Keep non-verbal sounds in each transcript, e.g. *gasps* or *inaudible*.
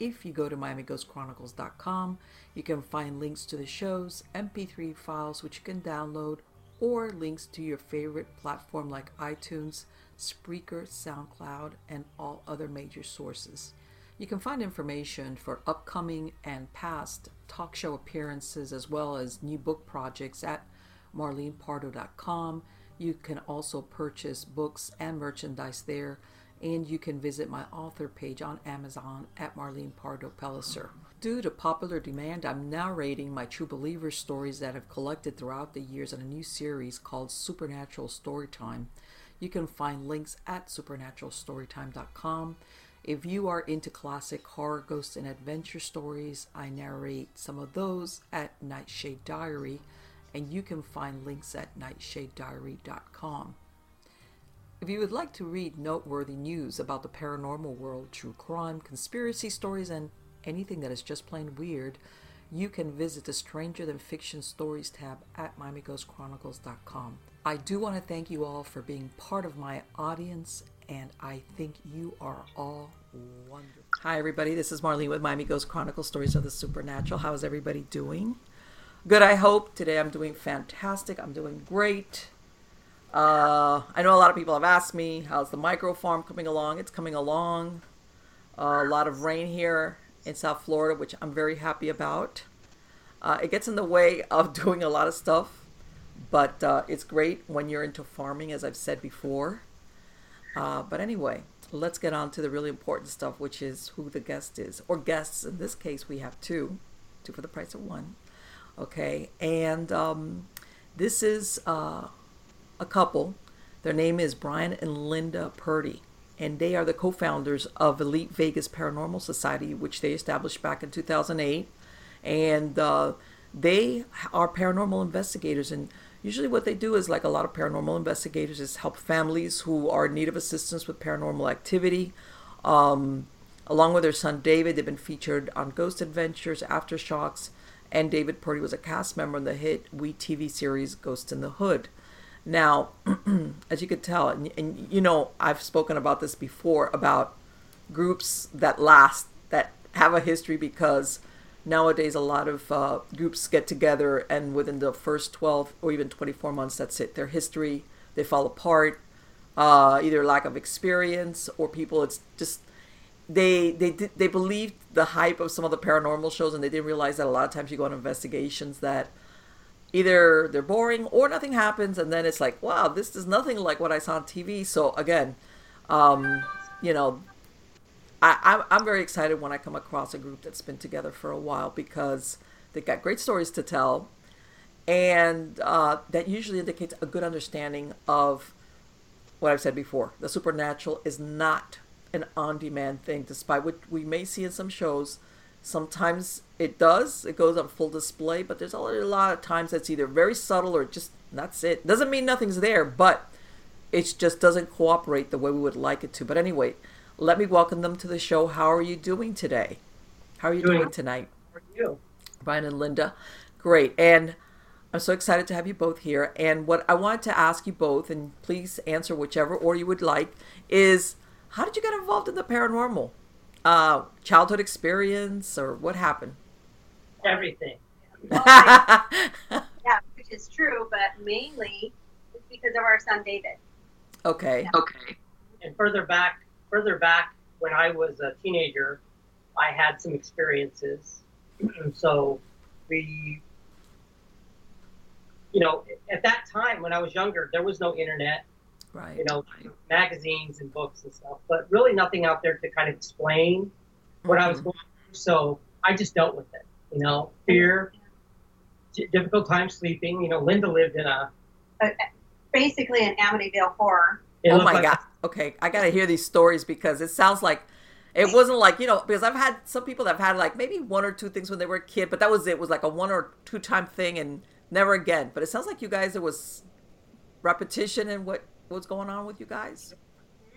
If you go to MiamiGhostChronicles.com, you can find links to the shows, MP3 files which you can download, or links to your favorite platform like iTunes, Spreaker, SoundCloud, and all other major sources. You can find information for upcoming and past talk show appearances as well as new book projects at marlenepardo.com. You can also purchase books and merchandise there and you can visit my author page on Amazon at Marlene Pardo Pellicer. Due to popular demand, I'm narrating my True Believer stories that I've collected throughout the years in a new series called Supernatural Storytime. You can find links at supernaturalstorytime.com. If you are into classic horror, ghost, and adventure stories, I narrate some of those at Nightshade Diary, and you can find links at nightshadediary.com. If you would like to read noteworthy news about the paranormal world, true crime, conspiracy stories, and anything that is just plain weird, you can visit the Stranger Than Fiction Stories tab at MiamiGhostChronicles.com. I do want to thank you all for being part of my audience, and I think you are all wonderful. Hi, everybody. This is Marlene with Miami Ghost Chronicles Stories of the Supernatural. How is everybody doing? Good, I hope. Today I'm doing fantastic. I'm doing great. Uh, I know a lot of people have asked me, how's the micro farm coming along? It's coming along. Uh, a lot of rain here in South Florida, which I'm very happy about. Uh, it gets in the way of *laughs* doing a lot of stuff, but uh, it's great when you're into farming, as I've said before. Uh, but anyway, let's get on to the really important stuff, which is who the guest is, or guests. In this case, we have two, two for the price of one. Okay, and um, this is uh, a couple. Their name is Brian and Linda Purdy, and they are the co founders of Elite Vegas Paranormal Society, which they established back in 2008. And uh, they are paranormal investigators. And usually, what they do is like a lot of paranormal investigators is help families who are in need of assistance with paranormal activity. Um, along with their son David, they've been featured on Ghost Adventures, Aftershocks, and David Purdy was a cast member in the hit WE TV series Ghost in the Hood. Now, *clears throat* as you could tell, and, and, you know, I've spoken about this before about groups that last, that have a history because nowadays a lot of uh, groups get together and within the first 12 or even 24 months, that's it. Their history, they fall apart, uh, either lack of experience or people, it's just, they, they, they believed the hype of some of the paranormal shows and they didn't realize that a lot of times you go on investigations that either they're boring or nothing happens and then it's like wow this is nothing like what i saw on tv so again um, you know I, I'm very excited when i come across a group that's been together for a while because they've got great stories to tell and uh, that usually indicates a good understanding of what i've said before. The supernatural is not an on-demand thing despite what we may see in some shows Sometimes it does, it goes on full display, but there's a lot of times that's either very subtle or just that's it. Doesn't mean nothing's there, but it just doesn't cooperate the way we would like it to. But anyway, let me welcome them to the show. How are you doing today? How are you doing, doing tonight? How are you? Brian and Linda. Great. And I'm so excited to have you both here. And what I wanted to ask you both, and please answer whichever or you would like, is how did you get involved in the paranormal? Uh, childhood experience or what happened? Everything. *laughs* yeah, which is true, but mainly it's because of our son David. Okay. Yeah. Okay. And further back, further back when I was a teenager, I had some experiences. so we, you know, at that time when I was younger, there was no internet right. you know, magazines and books and stuff, but really nothing out there to kind of explain what mm-hmm. I was mm-hmm. going through. So I just dealt with it, you know, fear, difficult time sleeping. You know, Linda lived in a, a basically an Amityville horror. oh my like god! Okay, I gotta hear these stories because it sounds like It wasn't like you know because I've had some people that have had like maybe one or two things when they were a kid, but that was it. it was like a one or two time thing and never again. But it sounds like you guys it was repetition and what was going on with you guys.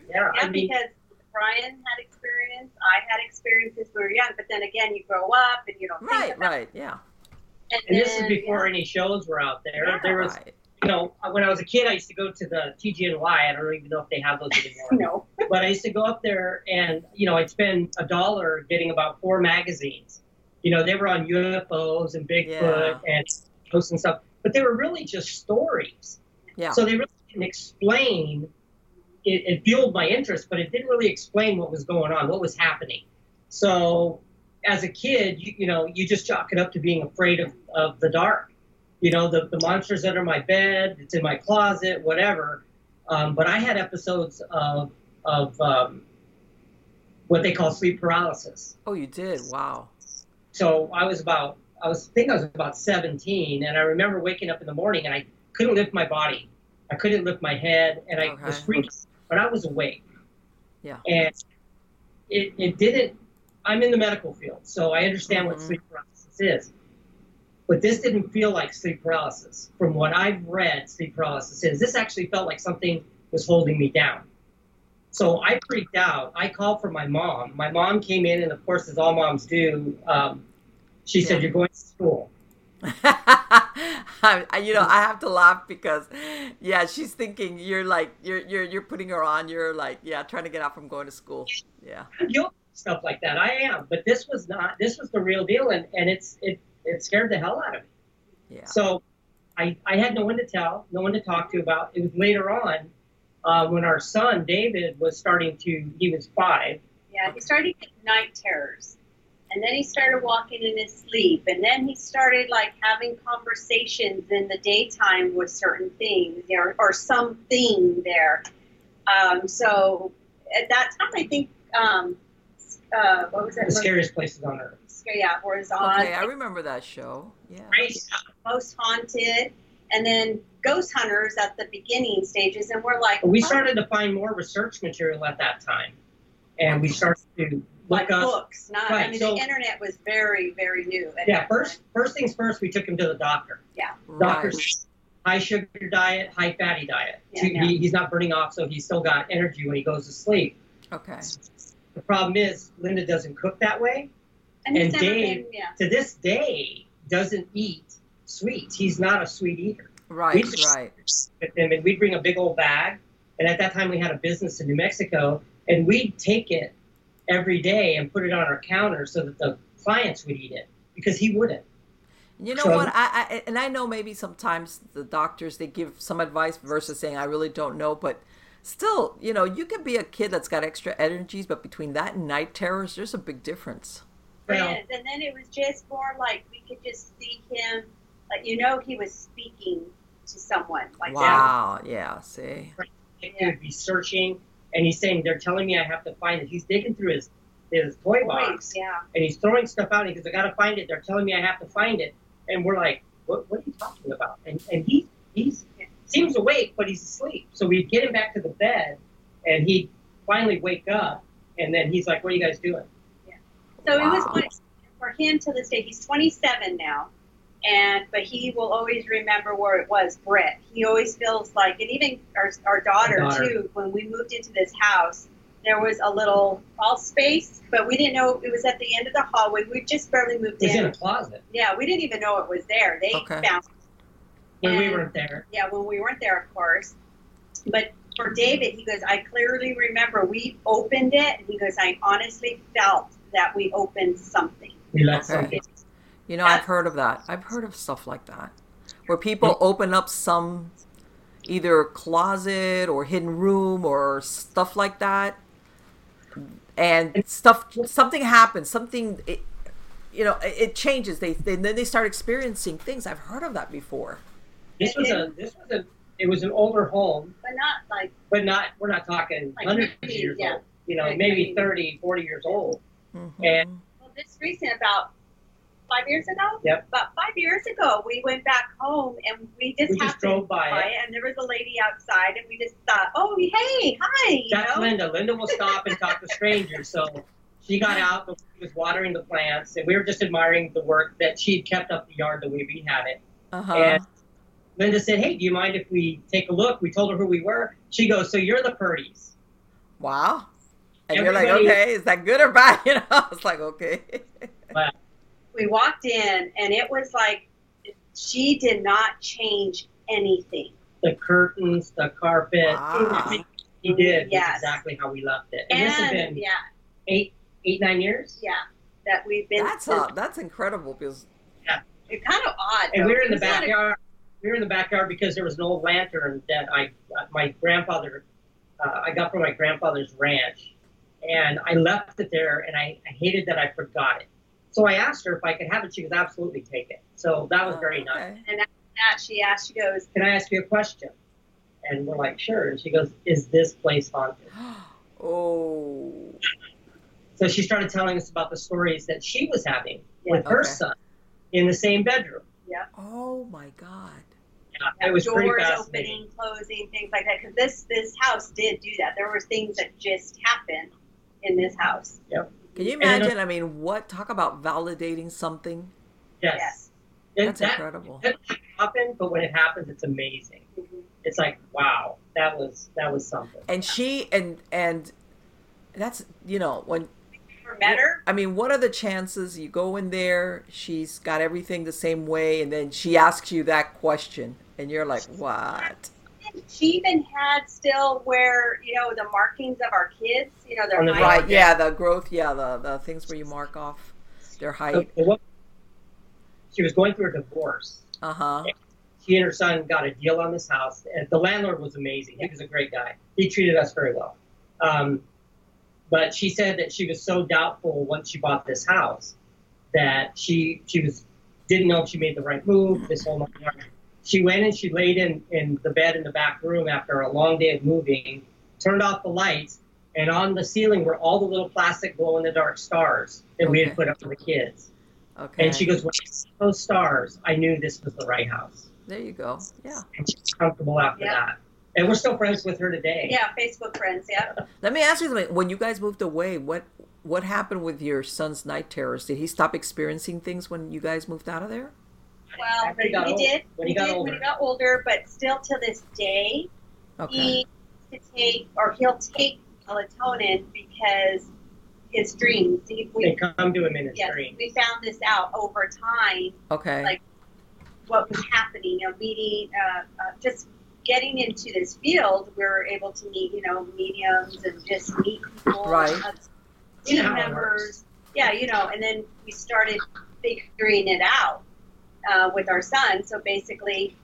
Yeah, Yeah, I mean, because Brian had experience, I had experiences when we were young, but then again, you grow up and you don't think Right, about right, yeah, it. and this is before yeah. any shows were out there. Yeah. There was, right. you know, when I was a kid, I used to go to the TG&Y. I don't even know if they have those anymore. *laughs* No. but I used to go up there and, you know, I'd spend a dollar getting about four magazines. You know, they were on UFOs and Bigfoot and ghosts and stuff, but they were really just stories. Yeah. So they really didn't explain. It, it fueled my interest, but it didn't really explain what was going on, what was happening. So as a kid, you, you know, you just chalk it up to being afraid of, of the dark. You know, the, the monster's under my bed, it's in my closet, whatever. Um, but I had episodes of, of um, what they call sleep paralysis. Oh, you did. Wow. So I was about, I was, I think I was about 17, and I remember waking up in the morning and I couldn't lift my body. I couldn't lift my head, and I was freaking, but I was awake. Yeah. And it, it didn't, I'm in the medical field, so I understand what Mhm. sleep paralysis is. But this didn't feel like sleep paralysis. From what I've read, sleep paralysis is this actually felt like something was holding me down. So I freaked out. I called for my mom. My mom came in, and of course, as all moms do, um, she said, "You're going to school." *laughs* I, I- you know, I have to laugh because, yeah, she's thinking you're like you're you're you're putting her on. You're like, yeah, trying to get out from going to school. Yeah. I'm guilty stuff like that. I am, but this was not. This was the real deal, and and it's it it scared the hell out of me. Yeah. So I, I had no one to tell, no one to talk to about. It was later on uh, when our son David was starting to. He was five. Yeah, he started getting night terrors. And then he started walking in his sleep. And then he started like having conversations in the daytime with certain things or, or something there. Um, so at that time, I think, um, uh, what was that? The scariest places on earth. Yeah, was on Okay, I remember that show. Yeah. Right? Most Haunted. And then Ghost Hunters at the beginning stages. And we're like, We oh, started to find more research material at that time, and we started to like look up. books. Not, I mean, so- the internet was very, very new. at Yeah, first time. first things first, we took him to the doctor. Yeah. Doctor's high sugar diet, high fatty diet. Yeah, He- yeah. he's not burning off, so he's still got energy when he goes to sleep. Okay. The problem is Linda doesn't cook that way. And, and Dave- been, yeah. To this day, doesn't eat sweets. He's not a sweet eater. Right. We just- Right. With him, and we'd bring a big old bag. And at that time, we had a business in New Mexico, and we'd take it every day and put it on our counter so that the clients would eat it because he wouldn't. You know So- what? I, I and I know maybe sometimes the doctors they give some advice versus saying I really don't know, but still, you know, you can be a kid that's got extra energies, but between that and night terrors, there's a big difference. Well, Yes, and then it was just more like we could just see him, like you know, he was speaking to someone like that. Wow. Yeah. See. he would be searching, and he's saying, "They're telling me I have to find it." He's digging through his his toy box, Toys, yeah. and he's throwing stuff out. And he goes, "I got to find it." They're telling me I have to find it, and we're like, "What? What are you talking about?" And and he he's seems awake, but he's asleep. So we get him back to the bed, and he finally wake up, and then he's like, "What are you guys doing?" Yeah. So it was one for him to this day. He's 27 now, and but he will always remember where it was. Brett. He always feels like, and even our our daughter, daughter. too. When we moved into this house, there was a little crawl space, but we didn't know it was at the end of the hallway. We just barely moved It was in in. a closet Yeah, we didn't even know it was there. They Okay. found when we weren't there. yeah, when we weren't there, of course. But for David, he goes, I clearly remember we opened it, and he goes, I honestly felt that we opened something. We let Okay. something. You know, I've heard of that. I've heard of stuff like that, where people open up some either closet or hidden room or stuff like that, and stuff something happens. Something, it, you know, it, it changes. They, they then they start experiencing things. I've heard of that before. This was a this was a it was an older home, But not like, but not we're not talking Like hundreds of years yeah. old. You know, Like maybe maybe- 30, 40 years old. Mhm. And- well, this recent, about five years ago? Yep. About five years ago, we went back home and we just We just happened drove by by it. it, and there was a lady outside, and we just thought, oh, hey, hi, That's know? Linda. Linda will stop and talk to strangers. So she got out, she was watering the plants, and we were just admiring the work that she'd kept up the yard the way we had it. Uh-huh. And Linda said, "Hey, do you mind if we take a look?" We told her who we were. She goes, "So you're the Purdy's." Wow. And you're like, okay, is that good or bad? *laughs* You know, it's like, okay. We walked in, and it was like she did not change anything. The curtains, the carpet, Wow. he did Yes. exactly how we left it. And, this has been yeah, eight, eight, nine years. yeah, that we've been. That's uh, that's incredible because It's kind of odd. And though. we were in the It's not a- backyard. We were in the backyard because there was an old lantern that I, my grandfather, uh, I got from my grandfather's ranch, and I left it there, and I, I hated that I forgot it. So I asked her if I could have it. She goes, absolutely take it. So that was oh, very Oh, nice. okay. And after that she asked, she goes, Can I ask you a question? And we're like, sure. And she goes, is this place haunted? *gasps* Oh. So she started telling us about the stories that she was having with her son in the same bedroom. Yeah. Oh my God. Yeah, it was doors opening, closing, things like that. Because this this house did do that. There were things that just happened in this house. Can you And, imagine? I mean, what talk about validating something? Yes. Yes. That's that incredible. doesn't happen, but when it happens, it's amazing. Mm-hmm. It's like, wow, that was that was something. And she and and that's you know when Never met her. I mean, what are the chances you go in there, she's got everything the same way, and then she asks you that question, and you're like, what? She even had still where you know the markings of our kids. You know their On the height. Right? Yeah, the growth. Yeah, the the things where you mark off their height. the wo- she was going through a divorce. Uh huh. She and her son got a deal on this house. And the landlord was amazing. He was a great guy. He treated us very well. Um, but she said that she was so doubtful once she bought this house that she she was didn't know if she made the right move. This whole nine yards. She went and she laid in in the bed in the back room after a long day of moving, turned off the lights, and on the ceiling were all the little plastic glow in the dark stars that we had put up for the kids. Okay. And she goes, when I saw those stars, I knew this was the right house. there you go. Yeah. And she's comfortable after Yeah. that. And we're still friends with her today. Yeah, Facebook friends. Yeah. *laughs* Let me ask you something. When you guys moved away, what what happened with your son's night terrors? Did he stop experiencing things when you guys moved out of there? Well, he got he old- did. when he he got did older. when he got older, but still to this day, Okay. he to take or he'll take melatonin because his dreams. He, They come to him in his yes, dream. we found this out over time. Okay. like- What was happening? You know, meeting, uh, uh, just getting into this field, we were able to meet, you know, mediums and just meet people, Right. uh, You know team members. Yeah, you know, and then we started figuring it out uh, with our son. So basically,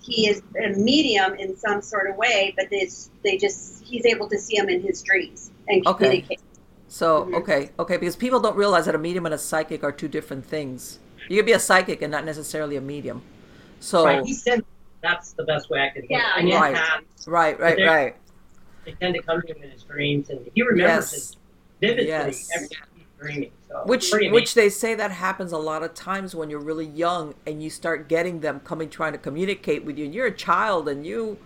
he is a medium in some sort of way, but this, they just he's able to see him in his dreams and Okay. communicate. So Mhm. okay, okay, because people don't realize that a medium and a psychic are two different things. You could be a psychic and not necessarily a medium. So Right. He said that's the best way I could put Yeah, it. And Right. has- right, right, They're- right. They tend to come to him in his dreams, and he remembers Yes. it vividly Yes. every time he's dreaming. So Which which they say that happens a lot of times when you're really young and you start getting them coming trying to communicate with you and you're a child and you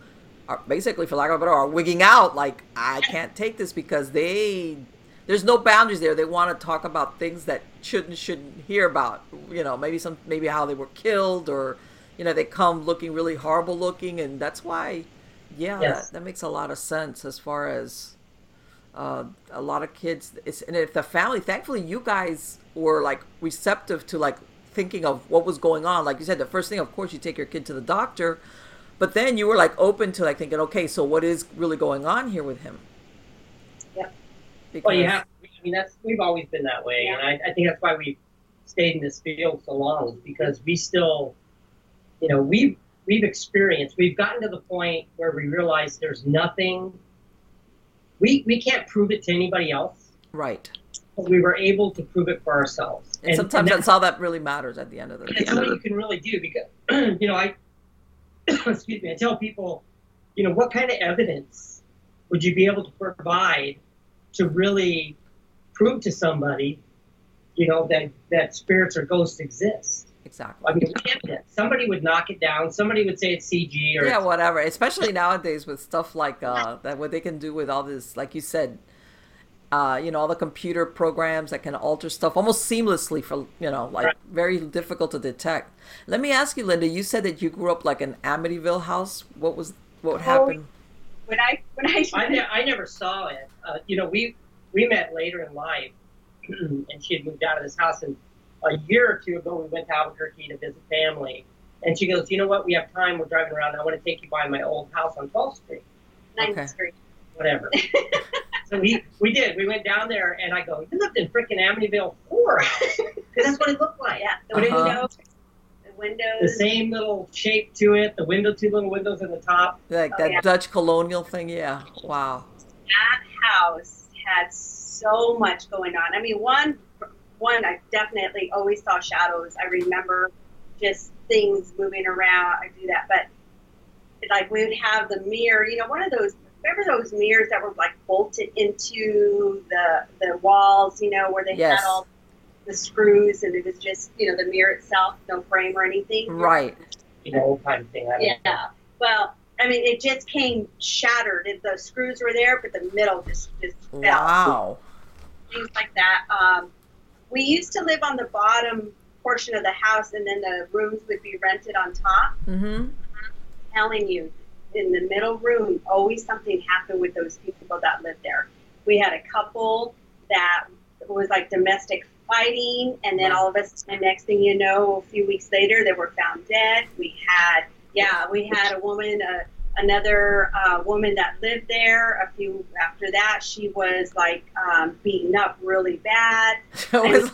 are basically for lack of a better are wigging out like I can't take this because they there's no boundaries there. They want to talk about things that shouldn't shouldn't hear about. You know, maybe some maybe how they were killed or you know, they come looking really horrible looking and that's why yeah, Yes. that, that makes a lot of sense as far as uh, a lot of kids it's, and if the family thankfully you guys were like receptive to like thinking of what was going on like you said the first thing of course you take your kid to the doctor but then you were like open to like thinking okay so what is really going on here with him yeah because, Well, you have. I mean, that's we've always been that way, and I, I think that's why we've stayed in this field so long, is because we still, you know, we've we've experienced, we've gotten to the point where we realize there's nothing. We we can't prove it to anybody else, right. But we were able to prove it for ourselves. and, sometimes that's that's all that really matters at the end of the day that's what you can really do because *clears throat* you know I *clears throat* excuse me I tell people you know what kind of evidence would you be able to provide to really prove to somebody you know that that spirits or ghosts exist exactly I mean somebody would knock it down somebody would say it's CG or yeah whatever especially nowadays with stuff like uh that what they can do with all this like you said uh, you know, all the computer programs that can alter stuff almost seamlessly for, you know, like Right. very difficult to detect. Let me ask you, Linda, you said that you grew up like an Amityville house. What was, what happened? When I when I, I, ne- I never saw it. Uh, you know, we we met later in life, *clears throat* and she had moved out of this house. And a year or two ago, we went to Albuquerque to visit family. And she goes, "You know what? We have time. We're driving around. I want to take you by my old house on 12th Street, Ninth Okay. Street. whatever." *laughs* so we we did. We went down there, and I go, "You lived in frickin' Amityville four, because *laughs* that's what it looked like. Yeah, the Uh-huh. windows, the windows. The same little shape to it. The window, two little windows in the top. Like Oh, that yeah. Dutch colonial thing? Yeah. Wow. that house had so much going on. I mean, one, one, I definitely always saw shadows. I remember just things moving around. I do that, but like we would have the mirror. You know, one of those. Remember those mirrors that were like bolted into the the walls? You know, where they Yes. had all the screws, and it was just you know the mirror itself, no frame or anything. Right. You know, old time thing. I don't know. Yeah. Well, I mean, it just came shattered. It, the screws were there, but the middle just just fell. Wow. Things like that. Um, we used to live on the bottom portion of the house, and then the rooms would be rented on top. Mm-hmm. Telling you, in the middle room, always something happened with those people that lived there. We had a couple that was like domestic fighting, and then all of a sudden, next thing you know, a few weeks later, they were found dead. We had, yeah, we had a woman, uh, another uh, woman that lived there. A few after that, she was like um, beaten up really bad. *laughs* It was-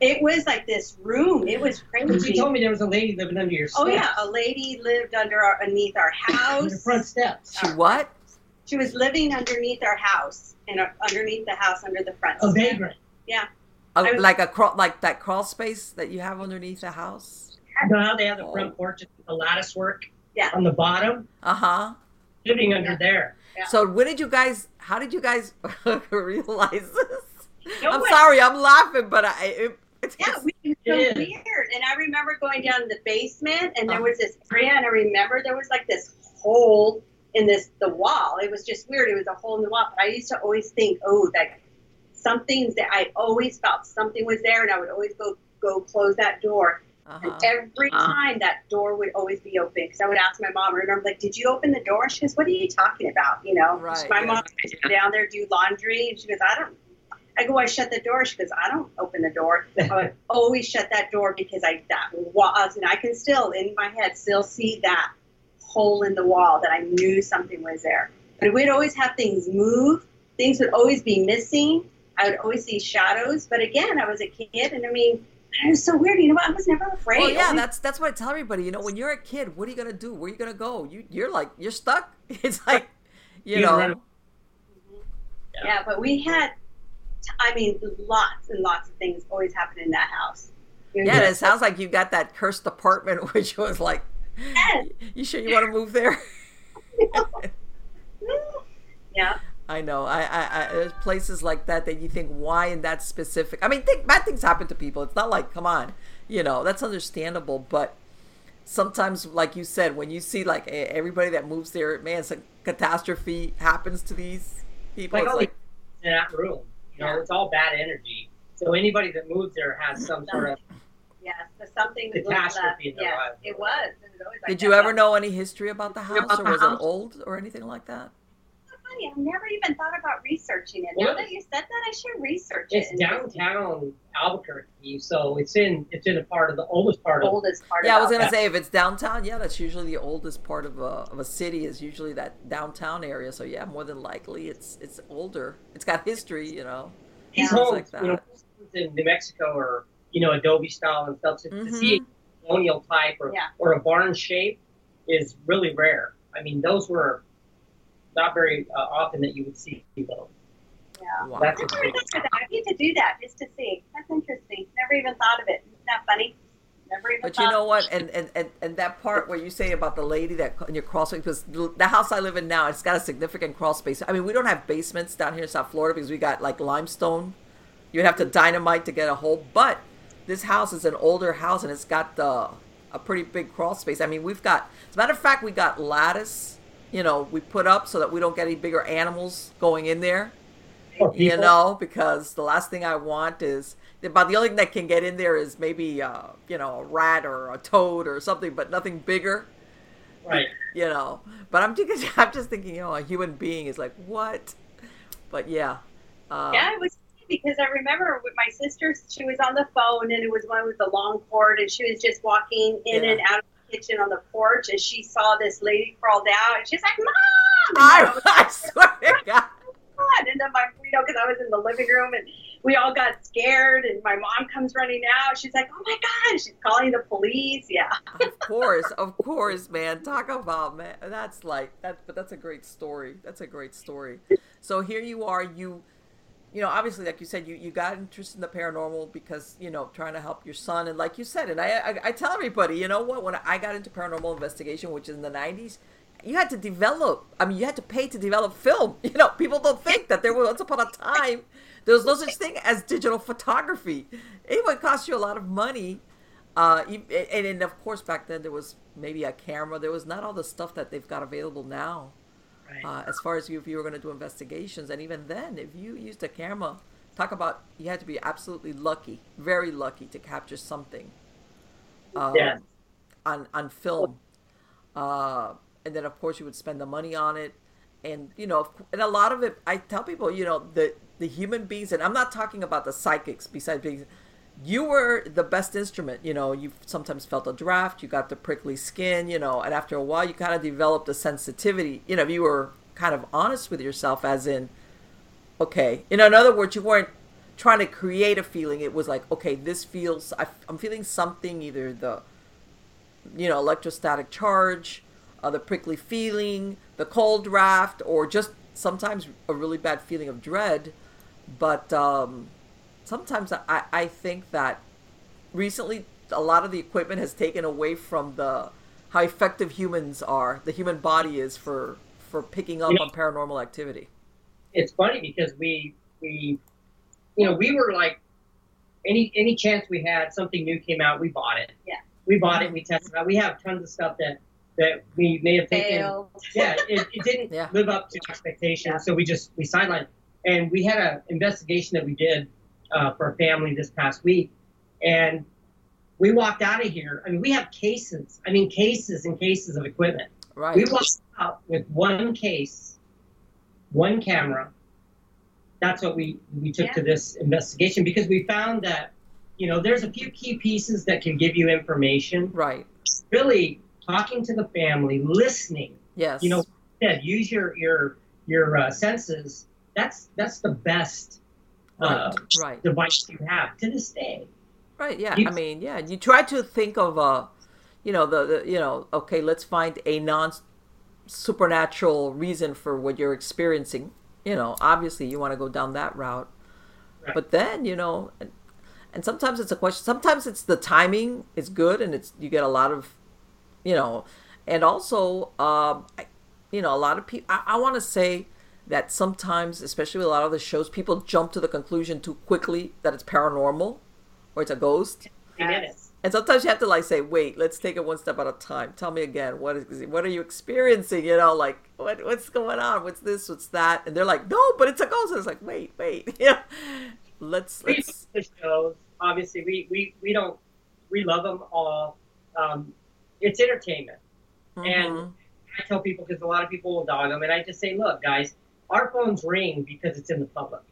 It was like this room. It was crazy. you told me there was a lady living under your steps. Oh yeah, a lady lived under our, underneath our *laughs* house. the front steps. she what? She was living underneath our house, and underneath the house, under the front. A step. vagrant. A, I was- like a crawl, like that crawl space that you have underneath the house. You know how they have the front porch with the lattice work Yeah. on the bottom? Uh huh. Living under Yeah. there. Yeah. So when did you guys? How did you guys *laughs* realize this? No I'm way. sorry, I'm laughing, but I. It, it's, Yeah, we, it so It is. weird. And I remember going down to the basement, and there Uh-huh. was this area, and I remember there was like this hole in this the wall. It was just weird. It was a hole in the wall. But I used to always think, oh, that something's that. I always felt something was there, and I would always go go close that door. Uh-huh. And every Uh-huh. time that door would always be open because I would ask my mom. and I remember like, "Did you open the door?" She goes, "What are you talking about?" You know, Right, my yeah. mom would go down there do laundry, and she goes, "I don't." I go, I shut the door. She goes, I don't open the door. I would *laughs* always shut that door because I that was, and I can still in my head still see that hole in the wall that I knew something was there. But we'd always have things move. Things would always be missing. I would always see shadows. But again, I was a kid, and I mean, it was so weird. You know what? I was never afraid. Well, yeah, Always- that's that's what I tell everybody. You know, when you're a kid, what are you gonna do? Where are you gonna go? You you're like you're stuck. *laughs* It's like, you You know, run- mm-hmm. Yeah, but we had, I mean, lots and lots of things always happen in that house. You yeah. know, It sounds like you got that cursed apartment, *laughs* which was like, Yes. you sure you want to move there? *laughs* Yeah, I know. I, I, I there's places like that that you think, why in that specific? I mean, think, bad things happen to people. It's not like, come on, you know, that's understandable. But sometimes, like you said, when you see like everybody that moves there, man, it's a catastrophe happens to these people. Like It's oh, like, in that room. You know, Yeah. it's all bad energy. So anybody that moves there has some mm-hmm. sort of yes, so something that was Catastrophe in their Yes, life. it was. It was always like did that. you ever know any history about the house, About or the was house? it old or anything like that? So funny. I've never even thought about researching it. Well, now that you said that, I should research it's it. downtown Albuquerque, so it's in it's in a part of the oldest part The of oldest part. Yeah, I was gonna say if it's downtown, yeah, that's usually the oldest part of a of a city is usually that downtown area. So yeah, more than likely it's it's older. It's got history, you know. these Sounds homes, like that. you know, in New Mexico or you know adobe style and stuff. So to Mhm. see a colonial type or Yeah. or a barn shape is really rare. I mean, those were not very uh, often that you would see people. Yeah. Wow. That's I never interesting. thought of that. I need to do that just to see. That's interesting. Never even thought of it. Isn't that funny? Never even But thought you know what? And, and and and that part where you say about the lady that in your crawl space, because the house I live in now, it's got a significant crawl space. I mean, we don't have basements down here in South Florida because we got like limestone. You'd have to dynamite to get a hole. But this house is an older house and it's got the a pretty big crawl space. I mean, we've got, as a matter of fact, we got lattice. You know, we put up so that we don't get any bigger animals going in there. You know, because the last thing I want is about the only thing that can get in there is maybe uh, you know a rat or a toad or something, but nothing bigger. Right. You know, but I'm thinking, *laughs* I'm just thinking, you know, a human being is like what? But yeah, uh, Yeah, it was because I remember with my sister, she was on the phone and it was one with the long cord, and she was just walking in Yeah. and out of the kitchen on the porch, and she saw this lady crawled out, and she's like, "Mom!" I, I was *laughs* I swear to God. God. And then my, you know, because I was in the living room and we all got scared. And my mom comes running out. She's like, "Oh my God!" She's calling the police. Yeah. Of course, of *laughs* course, man. Talk about man. That's like that, but that's a great story. That's a great story. So here you are. You, you know, obviously, like you said, you you got interested in the paranormal because you know trying to help your son, and like you said, and I I, I tell everybody, you know what? When I got into paranormal investigation, which is in the '90s. You had to develop. I mean, you had to pay to develop film. *laughs* You know, people don't think that there was once upon a time there was no such thing as digital photography. It would cost you a lot of money uh, and, and of course, back then there was maybe a camera. There was not all the stuff that they've got available now. Right. Uh, as far as you, if you were going to do investigations, and even then, if you used a camera, talk about you had to be absolutely lucky, very lucky to capture something um, Yeah. on on film. Uh, and then of course you would spend the money on it, and you know, and a lot of it. I tell people, you know, the the human beings, and I'm not talking about the psychics. Besides being, you were the best instrument. You know, you sometimes felt a draft, you got the prickly skin, you know, and after a while, you kind of developed a sensitivity. You know, you were kind of honest with yourself, as in, okay, you know, in other words, you weren't trying to create a feeling. It was like, okay, this feels, I, I'm feeling something, either the you know, electrostatic charge, uh, the prickly feeling, the cold draft, or just sometimes a really bad feeling of dread. But um, sometimes I, I think that recently a lot of the equipment has taken away from the how effective humans are, the human body is for for picking up You know- on paranormal activity. it's funny because we we you know we were like any any chance we had something new came out we bought it Yeah. we bought it we tested it out we have tons of stuff that that we may have taken Fail. *laughs* yeah it, it didn't Yeah. live up to expectations Yeah. so we just we sidelined and we had an investigation that we did uh, for a family this past week and we walked out of here i mean we have cases i mean cases and cases of equipment Right. we walked out with one case, one camera. That's what we we took to this investigation because we found that, you know, there's a few key pieces that can give you information. right. Really talking to the family, listening. Yes. You know, said use your your your uh, senses. That's that's the best uh, Right. Device you have to this day. Right. Yeah. You- I mean, yeah. You try to think of a, you know, the, the you know, okay, let's find a non supernatural reason for what you're experiencing. You know, obviously you want to go down that route, Right. but then you know, and, and sometimes it's a question. Sometimes it's the timing is good, and it's you get a lot of, you know, and also, um, I, you know, a lot of people. I, I want to say that sometimes, especially with a lot of the shows, people jump to the conclusion too quickly that it's paranormal or it's a ghost. We did it. And sometimes you have to like say, wait, let's take it one step at a time. Tell me again, what is what are you experiencing? You know, like what what's going on? What's this? What's that? And they're like, no, but it's a ghost. And it's like, wait, wait, *laughs* yeah. Let's we let's love the shows. Obviously, we, we, we don't we love them all. Um, it's entertainment. And Mhm. I tell people because a lot of people will dog them, and I just say, look, guys, our phones ring because it's in the public.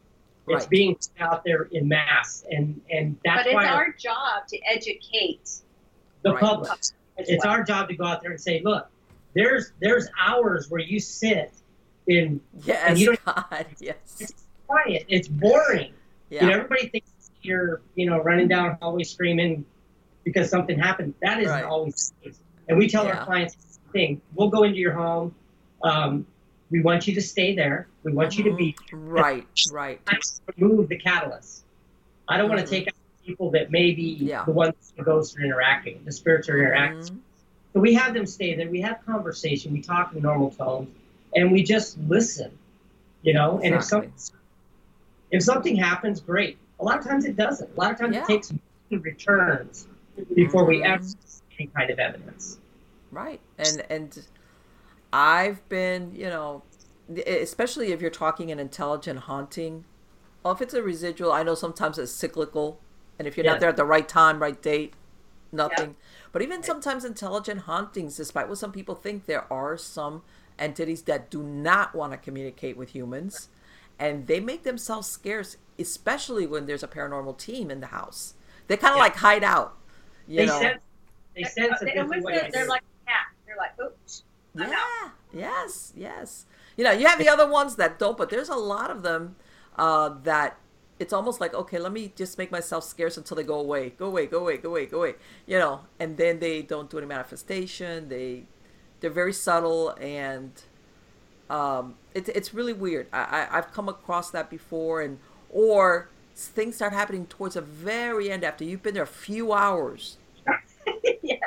It's being out there in mass, and and that's But it's why our job to educate. the Right. public. as It's well. our job to go out there and say, look, there's there's hours where you sit in yes, you don't- *laughs* God, yes, it's quiet, it's boring. yeah, You know, everybody thinks you're, you know, running down a hallway screaming because something happened. That isn't Right. always the case. And we tell Yeah. our clients the same thing. We'll go into your home. Um, we want you to stay there. We want you to be right, right, I remove the catalyst. I don't want Mhm. to take out people that may be Yeah. the ones the ghosts are interacting, the spirits are interacting. Mhm. So we have them stay there. We have conversation. We talk in normal tones, and we just listen. You know, and if something if something happens, great. A lot of times it doesn't. A lot of times Yeah. it takes returns before we ever see any kind of evidence. Right. And and I've been, you know, especially if you're talking an intelligent haunting, Well, if it's a residual, I know sometimes it's cyclical, and if you're Yes. not there at the right time, right date, nothing. But even sometimes intelligent hauntings, despite what some people think, there are some entities that do not want to communicate with humans, and they make themselves scarce, especially when there's a paranormal team in the house. They kind of Yeah. like hide out. You They know? sense. They sense They this is almost what feel- it they're like a cat. They're like, oops. Yeah. Yes. Yes. You know, you have the other ones that don't, but there's a lot of them uh, that it's almost like, okay, let me just make myself scarce until they go away, go away, go away, go away, go away. You know, and then they don't do any manifestation. They they're very subtle and um, it's it's really weird. I, I I've come across that before, and or things start happening towards the very end after you've been there a few hours.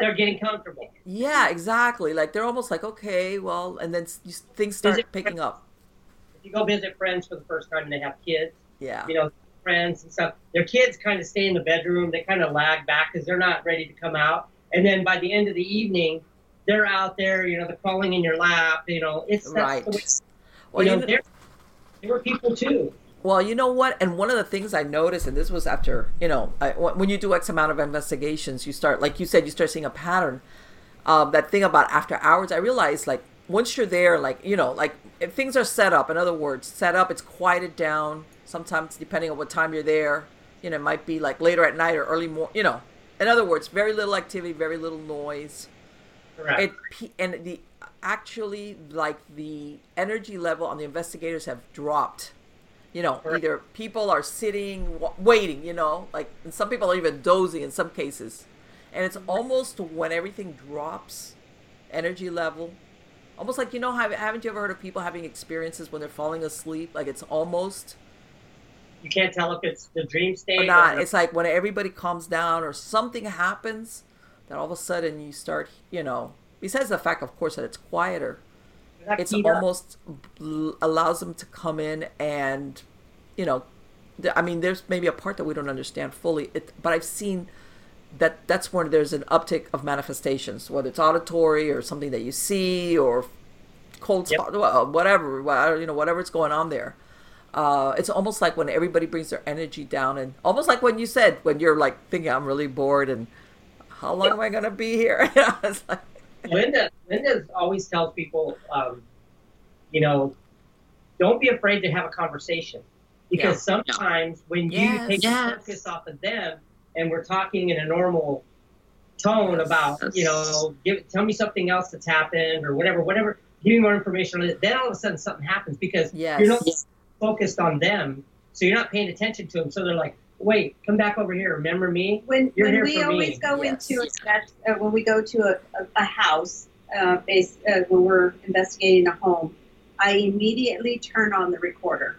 They're getting comfortable. yeah, exactly. Like they're almost like, okay, well, and then you, things start it- picking up. If you go visit friends for the first time and they have kids, Yeah, you know, friends and stuff, their kids kind of stay in the bedroom. They kind of lag back because they're not ready to come out. And then by the end of the evening, they're out there. You know, they're crawling in your lap. You know, it's that's Right. the way. well, you know, there, there were people too. Well, you know what? And one of the things I noticed, and this was after, you know, I, when you do X amount of investigations, you start, like you said, you start seeing a pattern. Um, that thing about after hours, I realized, like, once you're there, like, you know, like, if things are set up, in other words, set up, it's quieted down. Sometimes, depending on what time you're there, you know, it might be like later at night or early morning, you know. In other words, very little activity, very little noise. Correct. it and the actually like the energy level on the investigators have dropped you know Correct. either people are sitting waiting you know like and some people are even dozing in some cases. And it's almost when everything drops energy level almost like you know have, haven't you ever heard of people having experiences when they're falling asleep? Like it's almost you can't tell if it's the dream state or not. or it's like when everybody calms down or something happens that all of a sudden you start you know besides the fact of course that it's quieter it's almost allows them to come in and you know i mean there's maybe a part that we don't understand fully it, but i've seen that that's when there's an uptick of manifestations whether it's auditory or something that you see or cold Yep. spot well, whatever wha- you know whatever whatever's going on there. Uh, it's almost like when everybody brings their energy down and almost like when you said when you're like thinking i'm really bored and how long am i going to be here? *laughs* It's like, Linda, Linda always tells people, um, you know, don't be afraid to have a conversation because sometimes when you Yes. take Yes. the focus off of them and we're talking in a normal tone Yes. about, you know, give, tell me something else that's happened or whatever, whatever, give me more information on it. Then all of a sudden something happens because yes you're not focused on them, so you're not paying attention to them. So they're like, wait, come back over here. Remember me? when You're when here we for me. always go Yes. into a uh, when we go to a, a, a house, uh, base, uh, when we're investigating a home, I immediately turn on the recorder.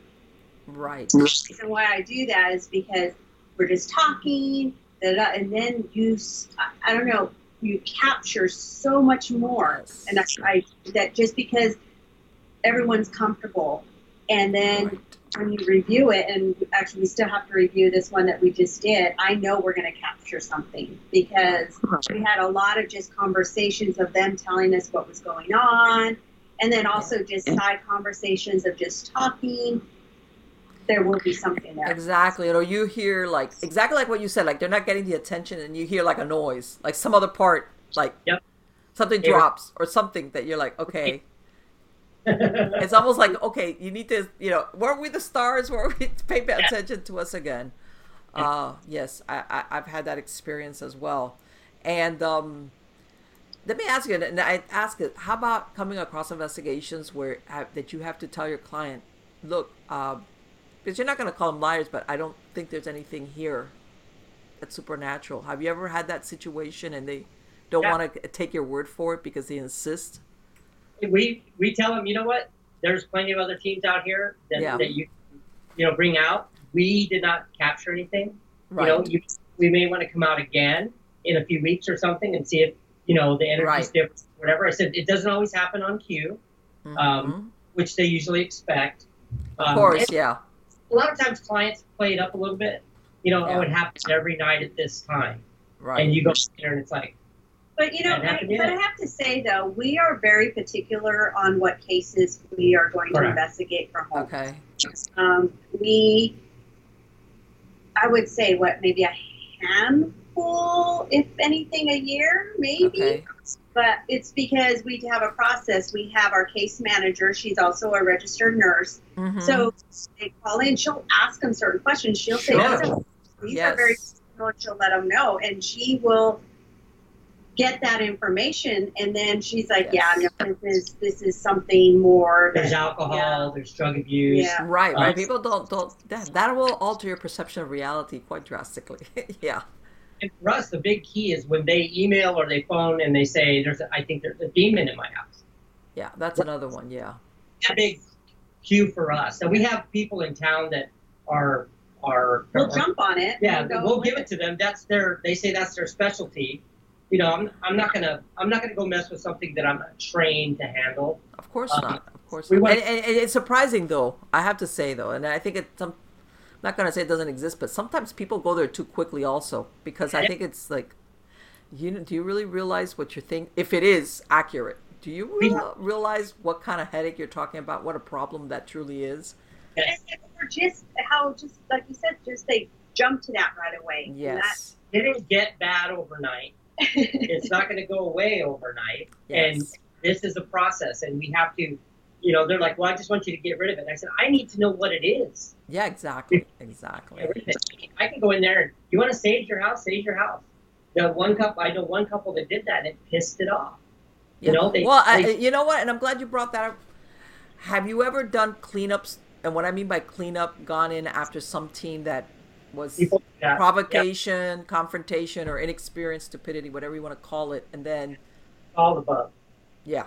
right The reason why I do that is because we're just talking, da, da, and then you, s- I- I don't know, you capture so much more. Yes. And I, I that just because everyone's comfortable, and then Right. When you review it, and actually we still have to review this one that we just did, I know we're going to capture something because we had a lot of just conversations of them telling us what was going on, and then also just side conversations of just talking. There will be something there. Exactly. Or you hear like exactly like what you said, like they're not getting the attention and you hear like a noise, like some other part, like Yep. something Yeah. drops or something that you're like, okay. It's almost like, okay, you need to, you know, weren't we the stars? Weren't we *laughs* pay attention to us again? Uh, yes, I, I, I've had that experience as well. And um, let me ask you, and I ask it, how about coming across investigations where that you have to tell your client, look, uh, because you're not going to call them liars, but I don't think there's anything here that's supernatural. Have you ever had that situation and they don't Yeah. want to take your word for it because they insist? We we tell them, you know what? There's plenty of other teams out here that, Yeah. that you you know bring out. We did not capture anything. Right. You know, you, we may want to come out again in a few weeks or something and see if you know the energy Right. different. Whatever I said, it doesn't always happen on cue, Mhm. um, which they usually expect. of Um, course, yeah. A lot of times, clients play it up a little bit. You know, Yeah. oh, it happens every night at this time, Right. and you go there and it's like, But you know, I, but. I have to say though, we are very particular on what cases we are going to investigate for home. okay. Um, we I would say what maybe a handful, if anything, a year, maybe. Okay. But it's because we have a process. We have our case manager. She's also a registered nurse. Mhm. So they call in. She'll ask them certain questions. She'll say, Sure. "These are- "These Yes. are very," and she'll let them know, and she will get that information. And then she's like, Yes. "Yeah, no, this is this is something more." There's that- alcohol, yeah. there's drug abuse. Yeah. Right, right. Uh, People don't don't that that will alter your perception of reality quite drastically. *laughs* yeah. And for us, the big key is when they email or they phone and they say, "There's, a, I think there's a demon in my house." Yeah, that's another one. Yeah. A big cue for us. And we have people in town that are are. We'll are- jump on it. Yeah, and go we'll with give it to them. That's their. They say that's their specialty. You know, I'm, I'm not gonna I'm not gonna go mess with something that I'm not trained to handle. Of course Uh, not. Of course we not. want- And, and, and it's surprising though. I have to say though, and I think it's some. I'm not gonna say it doesn't exist, but sometimes people go there too quickly also because I Yeah. think it's like, you know, do you really realize what you're thinking? If it is accurate, do you We- real, realize what kind of headache you're talking about? What a problem that truly is? And, and or just how just like you said, just they jump to that right away. And Yes. It didn't get bad overnight. It's not gonna go away overnight. And this is a process, and we have to. You know, they're like, "Well, I just want you to get rid of it." And I said, "I need to know what it is." Yeah. Exactly. Exactly. I can go in there and you want to sage your house, sage your house. The one couple, I know one couple that did that and it pissed it off. Yeah. You know, they- well, I, they- you know what? And I'm glad you brought that up. Have you ever done cleanups? And what I mean by cleanup, gone in after some team that was People do that. provocation, confrontation, or inexperience, stupidity, whatever you want to call it, and then Yeah, all above. yeah,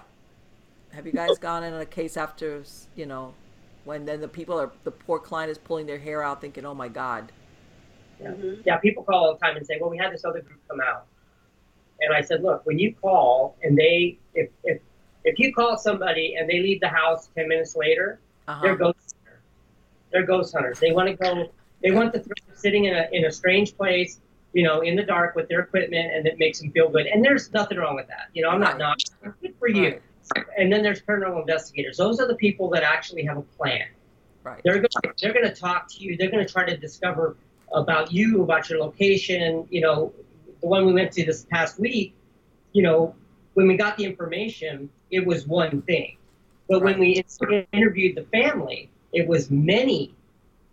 have you guys gone in on a case after you know when then the people are the poor client is pulling their hair out, thinking, oh my god, Mhm. Yeah, people call all the time and say, "Well, we had this other group come out," and I said, "Look, when you call and they, if if if you call somebody and they leave the house ten minutes later, uh-huh. they're ghost hunters. They're ghost hunters. They want to go. They want the threat of sitting in a in a strange place, you know, in the dark with their equipment, and it makes them feel good. And there's nothing wrong with that. You know, I'm not Right. not good for you. Right. And then there's paranormal investigators. Those are the people that actually have a plan. right, They're going they're going to talk to you. They're going to try to discover about you, about your location. You know, the one we went to this past week. You know, when we got the information, it was one thing, but when we interviewed the family, it was many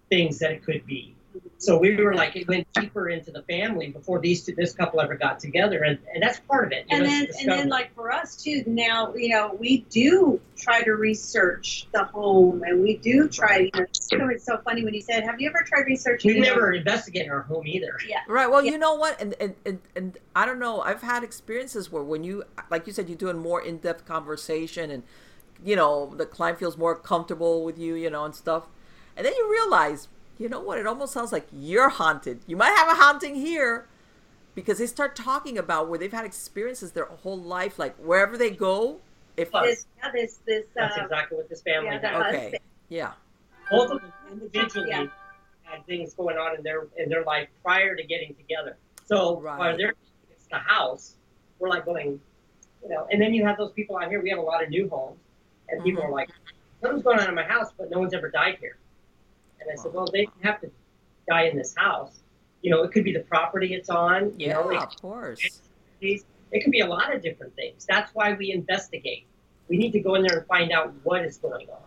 things that it could be. So we were like, it went deeper into the family before these two, this couple ever got together, and, and that's part of it. and know, then and then like for us too now you know we do try to research the home and we do try you know it's so funny when you said have you ever tried researching we've you know, never investigated our home either. yeah right. Well, Yeah. you know what, and, and and and I don't know. I've had experiences where when you, like you said, you're doing more in depth conversation, and you know the client feels more comfortable with you, you know, and stuff, and then you realize, you know what, it almost sounds like you're haunted. You might have a haunting here. Because they start talking about where they've had experiences their whole life, like wherever they go, if this yeah this this That's uh, exactly what this family yeah, had. the Okay. husband. yeah, both of them individually Yeah. had things going on in their in their life prior to getting together. So Right. while they're it's the house, we're like going, you know. And then you have those people out here. We have a lot of new homes, and people Mhm. are like, something's going on in my house, but no one's ever died here. And I said, well, they have to die in this house. You know, it could be the property it's on. You yeah, know, it, of course. it could be a lot of different things. That's why we investigate. We need to go in there and find out what is going on.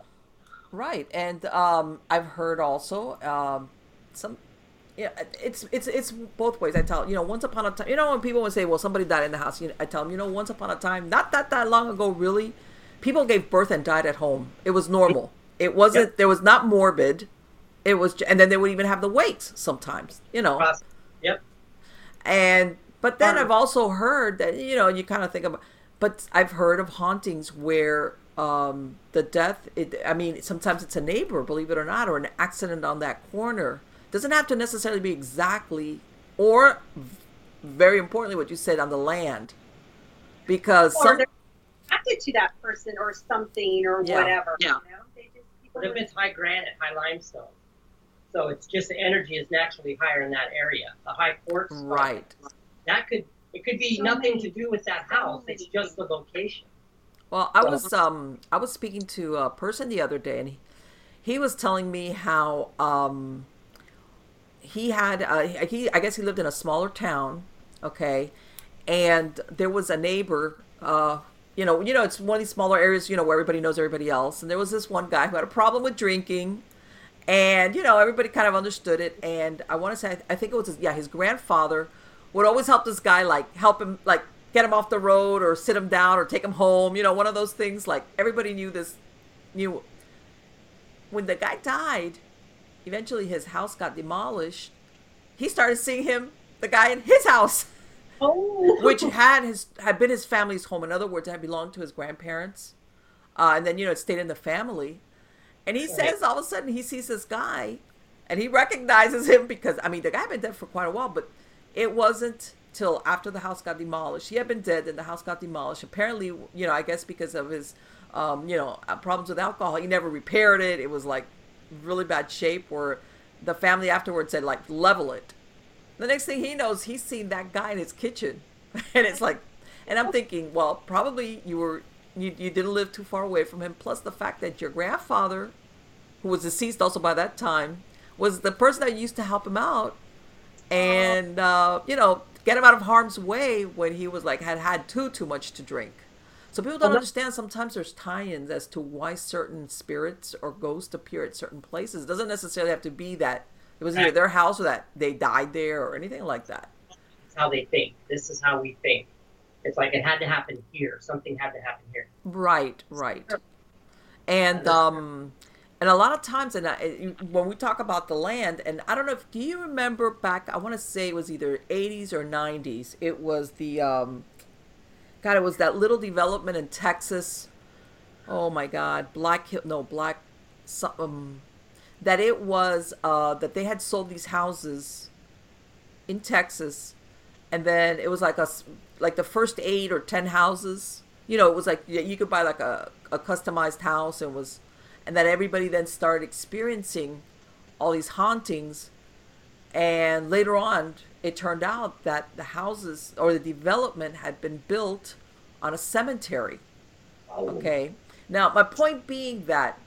Right, and um, I've heard also um, some. Yeah, it's it's it's both ways. I tell you know, once upon a time, you know, when people would say, "Well, somebody died in the house," you know, I tell them, you know, once upon a time, not that that long ago, really, people gave birth and died at home. It was normal. It wasn't. There was not morbid. It was, j- and then they would even have the wakes sometimes. You know, Yep. and but then Part I've also heard that you know you kind of think about, but I've heard of hauntings where um, the death. It, I mean, sometimes it's a neighbor, believe it or not, or an accident on that corner. Doesn't have to necessarily be exactly, or very importantly, what you said on the land, because or some they're attracted to that person or something or Yeah. whatever Yeah. you know they just people But if it's high granite, high limestone, so it's just the energy is naturally higher in that area. The high quartz, right. That could it could be So nothing many- to do with that house. many It's just the location. Well, I was um I was speaking to a person the other day, and he, he was telling me how um he had uh, he I guess he lived in a smaller town, okay, and there was a neighbor. Uh, you know, you know, it's one of these smaller areas, you know, where everybody knows everybody else. And there was this one guy who had a problem with drinking, and you know, everybody kind of understood it. And I want to say, I think it was his, yeah, his grandfather would always help this guy, like help him, like get him off the road or sit him down or take him home. You know, one of those things. Like everybody knew this, knew. When the guy died, eventually his house got demolished. He started seeing him, the guy in his house. Oh. which had his had been his family's home. In other words, it had belonged to his grandparents, uh, and then you know it stayed in the family. And he says all of a sudden he sees this guy, and he recognizes him because I mean the guy had been dead for quite a while, but it wasn't till after the house got demolished. He had been dead, and the house got demolished. Apparently, you know, I guess because of his, um, you know, uh, problems with alcohol, he never repaired it. It was like really bad shape. Where the family afterwards said like level it the next thing he knows, he's seen that guy in his kitchen, *laughs* and it's like, and I'm thinking, well, probably you were you you didn't live too far away from him. Plus the fact that your grandfather, who was deceased also by that time, was the person that used to help him out, and uh, you know get him out of harm's way when he was like had had too too much to drink. So people don't understand. Sometimes there's tie-ins as to why certain spirits or ghosts appear at certain places. It doesn't necessarily have to be that it was either their house or that they died there or anything like that. It's how they think. This is how we think. It's like it had to happen here. Something had to happen here. Right, right. And um, and a lot of times, and I, when we talk about the land, and I don't know if do you remember back? I want to say it was either 80s or 90s. It was the um, God, it was that little development in Texas. Oh my God, Black Hill, no Black, um, that it was uh, that they had sold these houses in Texas, and then it was like a like the first eight or ten houses. You know, it was like you could buy like a, a customized house, and was, and that everybody then started experiencing all these hauntings, and later on, it turned out that the houses or the development had been built on a cemetery. Okay. Now, my point being that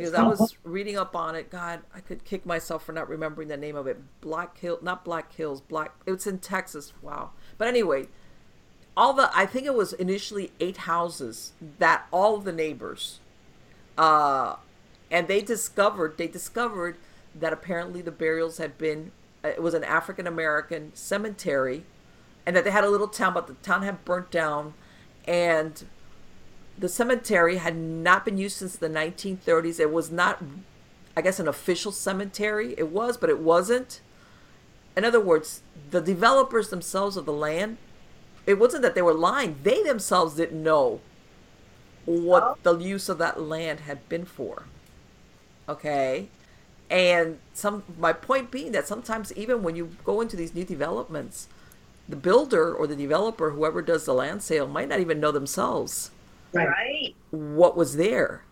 because I was reading up on it. God, I could kick myself for not remembering the name of it. Black Hill, not Black Hills, Black. It's in Texas. Wow. But anyway, all the I think it was initially eight houses that all the neighbors, uh, and they discovered they discovered that apparently the burials had been it was an African American cemetery, and that they had a little town, but the town had burnt down, and the cemetery had not been used since the 1930s. It was not, I guess, an official cemetery. It was, but it wasn't. In other words, the developers themselves of the land, it wasn't that they were lying. They themselves didn't know what oh. the use of that land had been for. Okay? And some my point being that sometimes even when you go into these new developments, the builder or the developer, whoever does the land sale, might not even know themselves right what was there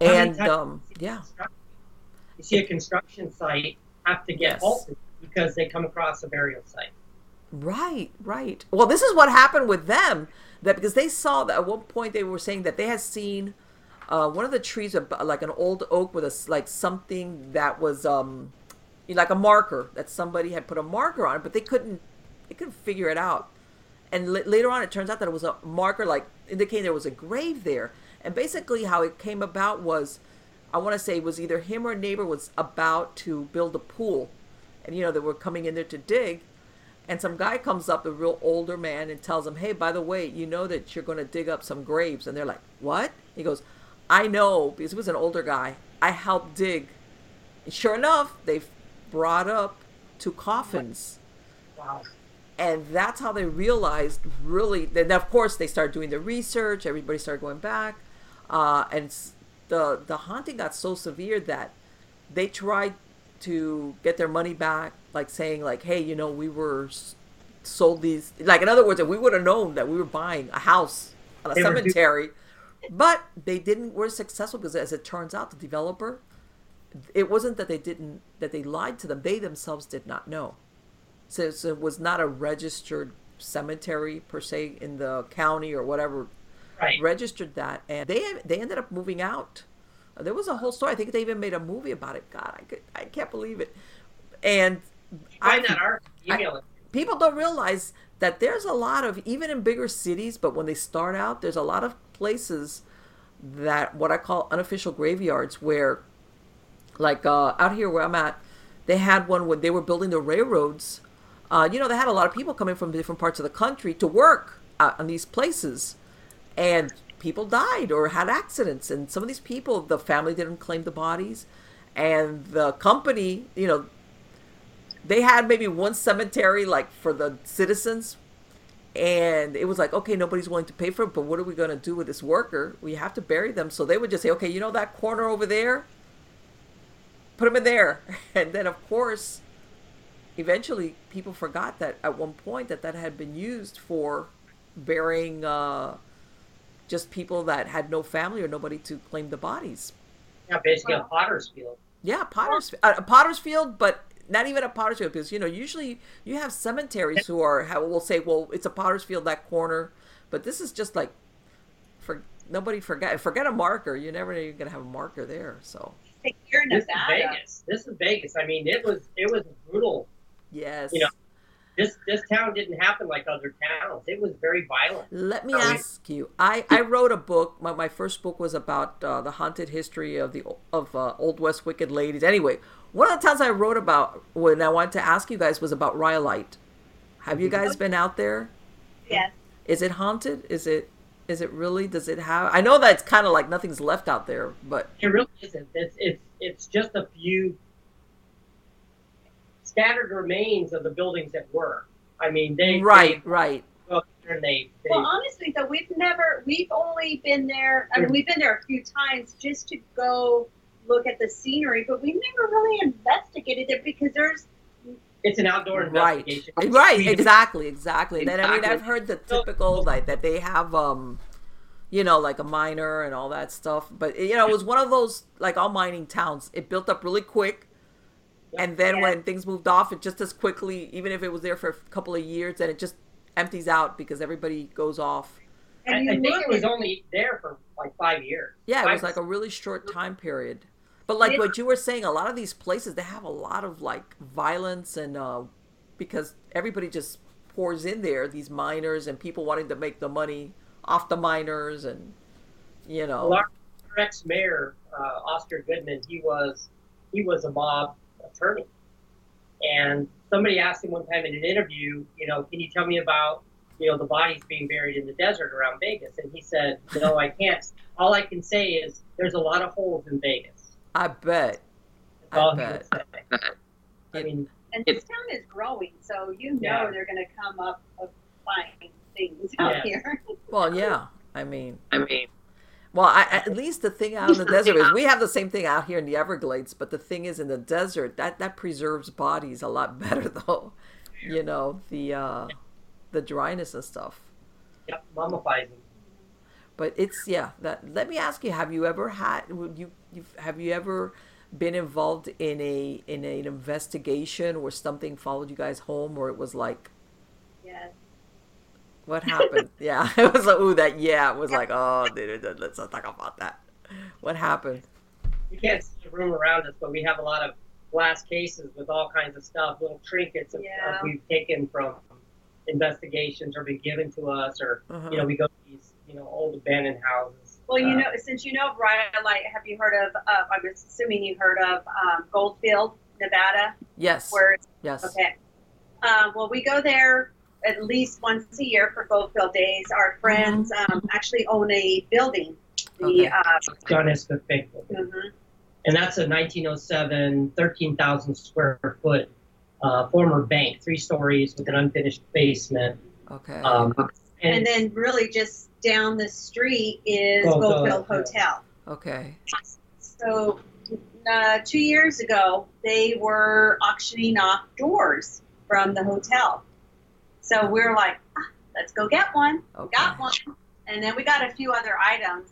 and um yeah you see a construction site have to get yes. halted because they come across a burial site right right. Well this is what happened with them that because they saw that at one point they were saying that they had seen uh, one of the trees like an old oak with a like something that was um like a marker that somebody had put a marker on it but they couldn't they couldn't figure it out. And l- later on it turns out that it was a marker like indicating there was a grave there. And basically how it came about was i want to say was either him or a neighbor was about to build a pool. And you know they were coming in there to dig and some guy comes up a real older man and tells him hey by the way you know that you're going to dig up some graves. And they're like what? He goes i know because he was an older guy. I helped dig. And sure enough they brought up two coffins. Wow. And that's how they realized really then of course they started doing the research. Everybody started going back. Uh, and the the haunting got so severe that they tried to get their money back like saying like hey you know we were sold these like in other words if we would have known that we were buying a house on a they cemetery but they didn't were successful because as it turns out the developer it wasn't that they didn't that they lied to them. They themselves did not know. So, so it was not a registered cemetery per se in the county or whatever. Right. registered that and they they ended up moving out. There was a whole story. I think they even made a movie about it. God i could i can't believe it. And I- email it. people don't realize that there's a lot of even in bigger cities but when they start out there's a lot of places that what i call unofficial graveyards where like uh, out here where i'm at they had one when they were building the railroads. Uh, you know they had a lot of people coming from different parts of the country to work out on these places. And people died or had accidents. And some of these people the family didn't claim the bodies. And the company you know they had maybe one cemetery like for the citizens and it was like okay nobody's willing to pay for it but what are we going to do with this worker? We have to bury them. So they would just say okay you know that corner over there? Put them in there. *laughs* And then of course eventually people forgot that at one point that that had been used for burying uh, just people that had no family or nobody to claim the bodies. Yeah, basically a Potter's Field. yeah, Potter's uh, a Potter's Field, but not even a Potter's Field because you know usually you have cemeteries who are have, will say, well, it's a Potter's Field that corner, but this is just like for nobody forget forget a marker. You never know you're gonna have a marker there. So Like, You're in This is Vegas. This is Vegas. I mean, it was it was brutal. yes, You know, This this town didn't happen like other towns. It was very violent. Let me Oh, yeah. ask you. I, I wrote a book. My, my first book was about uh, the haunted history of the of uh, Old West Wicked Ladies. Anyway, one of the towns I wrote about when I wanted to ask you guys was about Rhyolite. Have you guys mm-hmm. been out there? Yes. Is it haunted? Is it is it really? Does it have? I know that it's kind of like nothing's left out there, but It really isn't. It's it's it's just a few scattered remains of the buildings that were. I mean, they right, right. They, go there they, they Well, honestly, though, we've never, we've only been there, I mean, we've been there a few times just to go look at the scenery, but we've never really investigated it because there's, it's an outdoor Right, investigation. right, We- exactly, exactly. Then I mean, I've heard the typical like that they have, um, you know, like a miner and all that stuff. But you know, it was one of those like all mining towns. It built up really quick, Yeah. and then Yeah. when things moved off, it just as quickly, even if it was there for a couple of years, then it just empties out because everybody goes off. I, and you I think it was only there for like five years. Yeah, it Five- was like a really short time period. But like what you were saying, a lot of these places they have a lot of like violence and uh because everybody just pours in there, these miners and people wanting to make the money off the miners and you know. Well, our, ex-mayor, uh, Oscar Goodman, he was he was a mob attorney, and somebody asked him one time in an interview, you know, can you tell me about you know the bodies being buried in the desert around Vegas? And he said, no, I can't. All I can say is there's a lot of holes in Vegas. I bet. That's I all he bet. would say. I mean, and this town is growing, so you know Yeah. they're going to come up with fine things out Yes. here. Well, yeah. I mean, I mean, well, I, at least the thing out in the *laughs* desert is we have the same thing out here in the Everglades, but the thing is in the desert that that preserves bodies a lot *laughs* better though. You know, the uh the dryness and stuff. yep, mummifies them. But it's yeah. That let me ask you: Have you ever had? Would you you've, have you ever been involved in a in an investigation where something followed you guys home, or it was like yes. what happened? *laughs* yeah, *laughs* it was like ooh that yeah. It was like oh, let's not talk about that. What happened? You can't see the room around us, but we have a lot of glass cases with all kinds of stuff, little trinkets of, Yeah. of we've taken from investigations or been given to us, or Uh-huh. you know, we go to these you know old abandoned houses. Well, you Uh, know, since you know of Rhyolite, have you heard of, uh, I'm assuming you heard of um, Goldfield, Nevada, Yes. where it's Yes. Okay. Um, well, we go there at least once a year for Goldfield Days. Our friends um, actually own a building. The Okay. uh, John S. Cook Fake Building. mhm. and that's a 1907, 13,000 square foot uh, former bank, three stories with an unfinished basement. Okay. Um, and and then really just down the street is Goldfield Goldfield Hotel. Hotel. okay. So uh, two years ago, they were auctioning off doors from the hotel. So we are like, ah, let's go get one. Okay. got one, and then we got a few other items,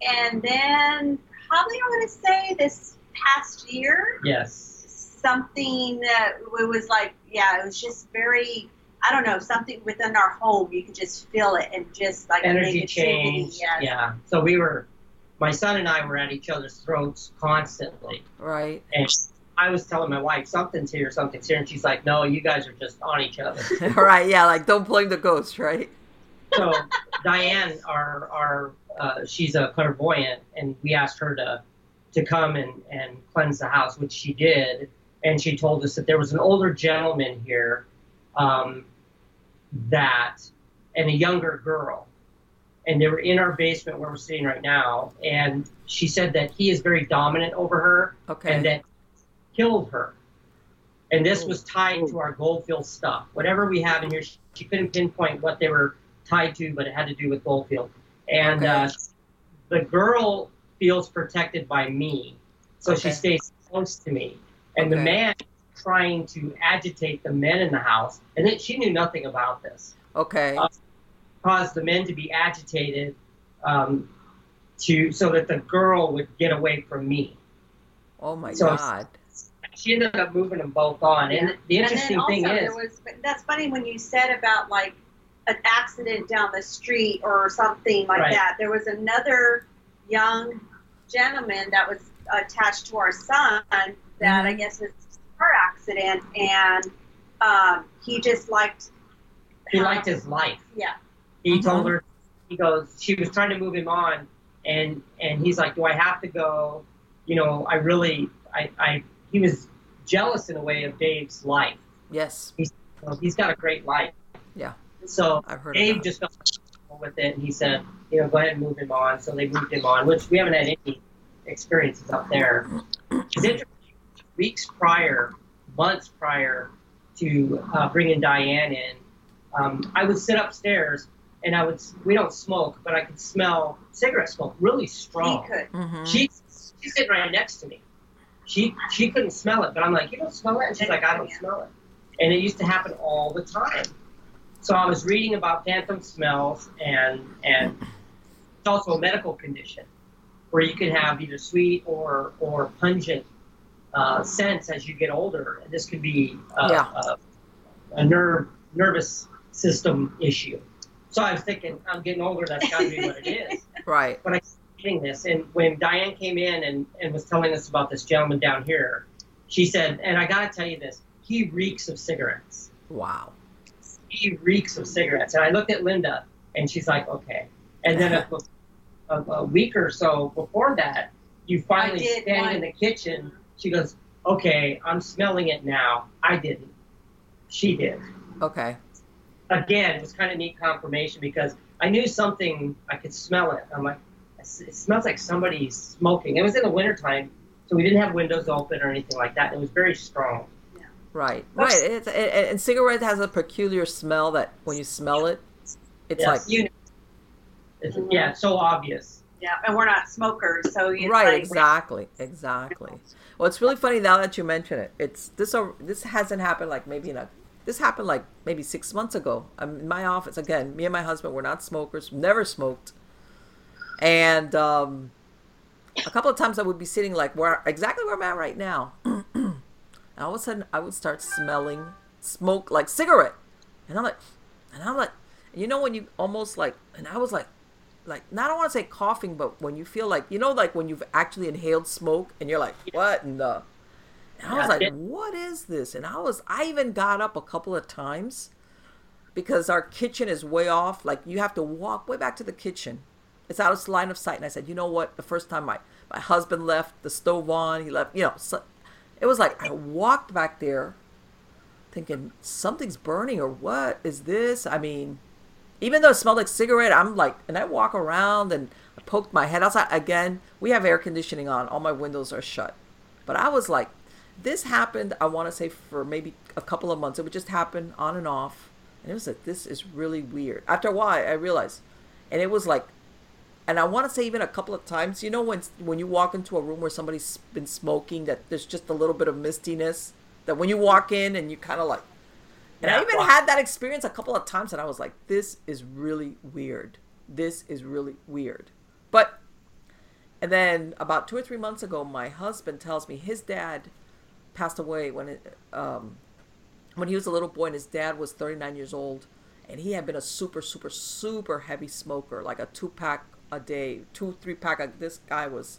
and then probably I'm going to say this past year, yes, something that it was like, yeah, it was just very, I don't know, something within our home. You could just feel it and just like energy negativity. change. Yes. Yeah. So we were, my son and I were at each other's throats constantly. Right. And I was telling my wife something's here, something's here, and she's like, "No, you guys are just on each other." All *laughs* right, yeah, like don't blame the ghost, right? so Diane, our our uh, she's a clairvoyant, and we asked her to to come and and cleanse the house, which she did, and she told us that there was an older gentleman here, um, that and a younger girl, and they were in our basement where we're sitting right now, and she said that he is very dominant over her, Okay. and that killed her. And this was tied to our Goldfield stuff. Whatever we have in here, she, she couldn't pinpoint what they were tied to, but it had to do with Goldfield. And Okay. uh, the girl feels protected by me, so she stays close to me. And the man trying to agitate the men in the house, and then she knew nothing about this, okay. uh, caused the men to be agitated um, to so that the girl would get away from me. oh my so- god. She ended up moving them both on. And the interesting and then thing also is, there was that's funny when you said about like an accident down the street or something like Right. that. There was another young gentleman that was attached to our son that Mm-hmm. I guess was a car accident and um, he just liked he liked his life. yeah He Mhm. told her, he goes, she was trying to move him on, and and he's like, do I have to go? You know, I really, I, I, he was jealous in a way of Dave's life. Yes, Well, he's got a great life. Yeah. So I've heard. Dave just felt comfortable with it, and he said, you know, go ahead and move him on. So they moved him on, which we haven't had any experiences up there. *clears throat* It's interesting. Weeks prior, months prior to uh, bringing Diane in, um, I would sit upstairs and I would. We don't smoke, but I could smell cigarette smoke really he strong. could Mhm. She she's sitting right next to me. She she couldn't smell it, but I'm like, you don't smell it, and she's like, I don't smell it. And it used to happen all the time. So I was reading about phantom smells, and and it's also a medical condition where you can have either sweet or or pungent uh, scents as you get older. And this could be uh, Yeah. a, a nerve nervous system issue. So I was thinking, I'm getting older. That's got to be what it is *laughs* Right. But I was getting this. And when Diane came in and, and was telling us about this gentleman down here, she said, and I got to tell you this, he reeks of cigarettes. Wow. He reeks of cigarettes. And I looked at Linda and she's like, okay. And then a, *laughs* a, a week or so before that, you finally stand one- in the kitchen. She goes, okay, I'm smelling it now. I didn't. She did. Okay. Again, it was kind of neat confirmation because I knew something, I could smell it. I'm like, it smells like somebody's smoking. It was in the wintertime, so we didn't have windows open or anything like that. It was very strong. Right. Right. It's, it, it- and cigarette has a peculiar smell that when you smell it, it's Yes, like you know, it's, yeah, it's so obvious. yeah and we're not smokers so it's right. like, Exactly. Exactly. Well, it's really funny now that you mention it. It's this. This hasn't happened like maybe in a. This happened like maybe six months ago. I'm in my office again. Me and my husband were not smokers. Never smoked. And um, a couple of times I would be sitting like where exactly where I'm at right now. *clears throat* and all of a sudden I would start smelling smoke like cigarette. And I'm like, and I'm like, you know when you almost like, and I was like, like not I don't want to say coughing, but when you feel like you know like when you've actually inhaled smoke and you're like, what in the? And I was like, what is this? And I was I even got up a couple of times because our kitchen is way off. Like you have to walk way back to the kitchen. It's out of line of sight. And I said, you know what? The first time my my husband left the stove on, he left. You know, so, it was like I walked back there, thinking something's burning or what is this? I mean, even though it smelled like cigarette, I'm like, and I walk around and I poked my head outside. Again, we have air conditioning on. All my windows are shut. But I was like, this happened, I want to say for maybe a couple of months. It would just happen on and off. And it was like, this is really weird. After a while, I realized. And it was like, and I want to say even a couple of times, you know, when when you walk into a room where somebody's been smoking, that there's just a little bit of mistiness. That when you walk in and you kind of like, and I Yeah. even had that experience a couple of times, and I was like, this is really weird. This is really weird. But, and then about two or three months ago, my husband tells me his dad passed away when it, um, when he was a little boy, and his dad was 39 years old, and he had been a super, super, super heavy smoker, like a two pack a day, two, three pack. Like this guy was,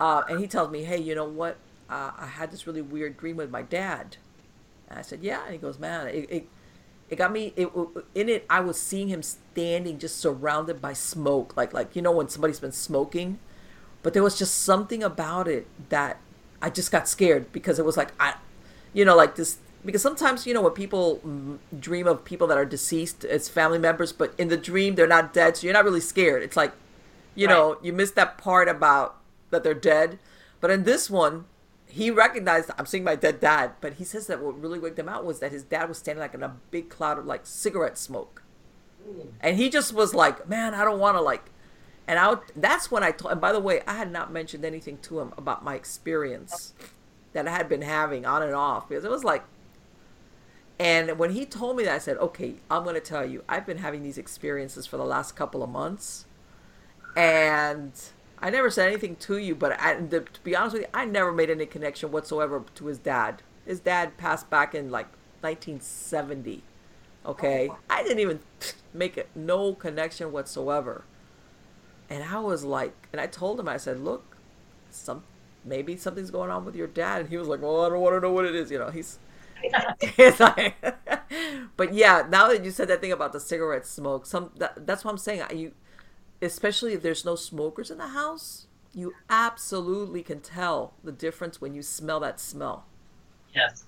uh, and he tells me, hey, you know what? uh, I had this really weird dream with my dad. And I said, yeah. And he goes, man, it, it, it got me, it, in it, I was seeing him standing just surrounded by smoke. Like, like, you know, when somebody's been smoking, but there was just something about it that I just got scared because it was like, I, you know, like this, because sometimes, you know, when people dream of people that are deceased, it's family members, but in the dream, they're not dead. So you're not really scared. It's like, you right. know, you miss that part about that they're dead. But in this one, he recognized I'm seeing my dead dad, but he says that what really waked him out was that his dad was standing like in a big cloud of like cigarette smoke, mm. and he just was like, "Man, I don't want to like." And I that's when I told. And by the way, I had not mentioned anything to him about my experience that I had been having on and off because it was like. And when he told me that, I said, "Okay, I'm going to tell you. I've been having these experiences for the last couple of months, and." I never said anything to you, but I, the, to be honest with you, I never made any connection whatsoever to his dad. His dad passed back in like 1970. Okay, oh. I didn't even *sniffs* make it no connection whatsoever. And I was like, and I told him, I said, look, some maybe something's going on with your dad, and he was like, well, I don't want to know what it is. You know, he's. *laughs* *laughs* like, *laughs* but yeah, now that you said that thing about the cigarette smoke, some that, that's what I'm saying. You especially if there's no smokers in the house, you absolutely can tell the difference when you smell that smell. Yes.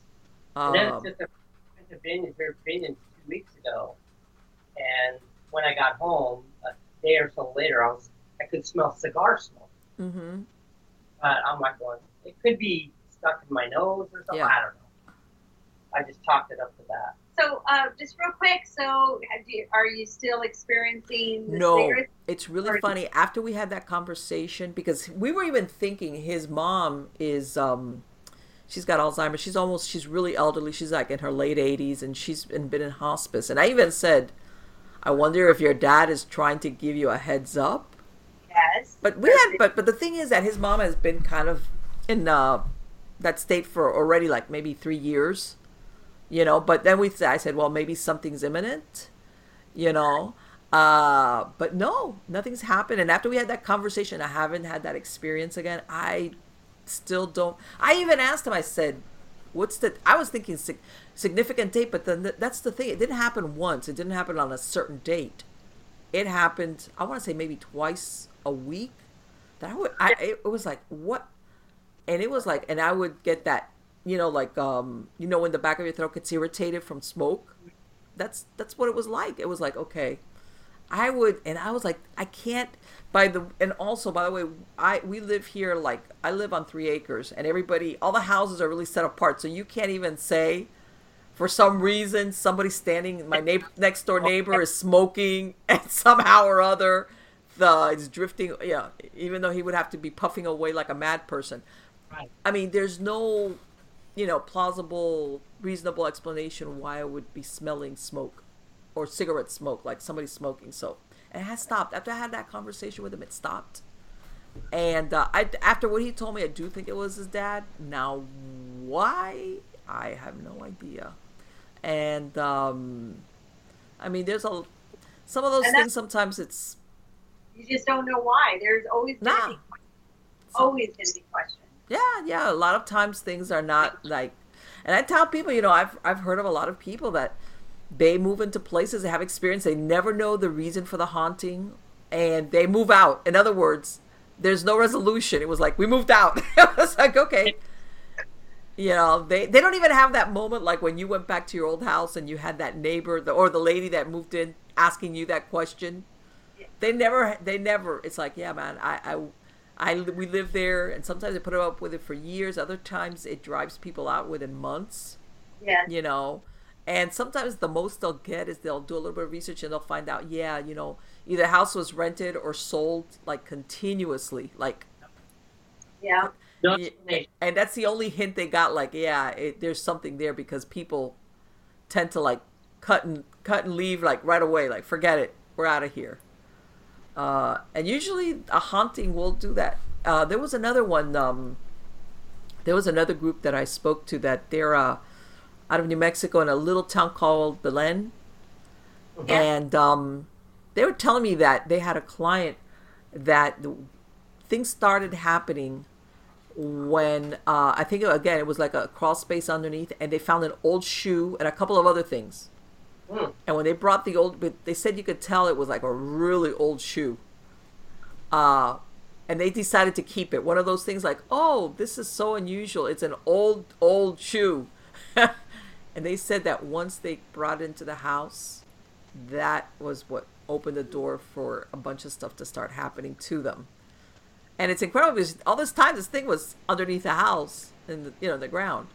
Um, and then it's just a, went to Binion, Binion two weeks ago, and when I got home a day or so later, I was I could smell cigar smoke. Mm-hmm. But I'm like going, it could be stuck in my nose or something. Yeah. I don't know. I just talked it up to that. So, uh, just real quick, so you, are you still experiencing no? It's really funny. After we had that conversation, because we were even thinking his mom is, um, she's got Alzheimer's. She's almost, she's really elderly. She's like in her late 80s, and she's been, been in hospice. And I even said, I wonder if your dad is trying to give you a heads up. Yes. But we had, but but the thing is that his mom has been kind of in uh, that state for already like maybe three years you know but then we i said well maybe something's imminent you know uh but no nothing's happened. And after we had that conversation i haven't had that experience again. I still don't i even asked him i said what's the i was thinking sig- significant date but then that's the thing. It didn't happen once. It didn't happen on a certain date. It happened i want to say maybe twice a week. That i would I, it was like what? And it was like and i would get that you know, like um, you know, when the back of your throat gets irritated from smoke. That's that's what it was like. It was like, okay, I would, and I was like, I can't. By the and also by the way, I we live here like I live on three acres, and everybody, all the houses are really set apart, so you can't even say. For some reason, somebody standing, my neighbor, next door neighbor is smoking, *laughs* and somehow or other, the it's drifting. Yeah, even though he would have to be puffing away like a mad person. Right. I mean, there's no you know, plausible, reasonable explanation why I would be smelling smoke or cigarette smoke, like somebody smoking. So it has stopped. After I had that conversation with him, it stopped. And uh, I, after what he told me, I do think it was his dad. Now, why? I have no idea. And um, I mean, there's a some of those things. Sometimes it's you just don't know why. There's always nah. always going to be questions. Yeah, yeah. A lot of times things are not like, and I tell people, you know, I've I've heard of a lot of people that they move into places they have experience, they never know the reason for the haunting, and they move out. In other words, there's no resolution. It was like we moved out. *laughs* it was like okay. You know, they, they don't even have that moment like when you went back to your old house and you had that neighbor the, or the lady that moved in asking you that question. They never, they never. It's like, yeah, man, I, I I we live there, and sometimes I put up with it for years. Other times it drives people out within months. Yeah. You know, and sometimes the most they'll get is they'll do a little bit of research and they'll find out, yeah, you know, either the house was rented or sold like continuously, like. Yeah. And that's the only hint they got. Like, yeah, it, there's something there because people tend to like cut and cut and leave like right away. Like, forget it, we're out of here. Uh, and usually a haunting will do that. Uh, there was another one. Um, there was another group that I spoke to that they're uh, out of New Mexico in a little town called Belen, mm-hmm. and um, they were telling me that they had a client that things started happening when uh, I think again it was like a crawl space underneath, and they found an old shoe and a couple of other things. Hmm. And when they brought the old, they said you could tell it was like a really old shoe. Uh, and they decided to keep it. One of those things like, oh, this is so unusual. It's an old, old shoe. *laughs* and they said that once they brought it into the house, that was what opened the door for a bunch of stuff to start happening to them. And it's incredible because all this time this thing was underneath the house in the you know the ground.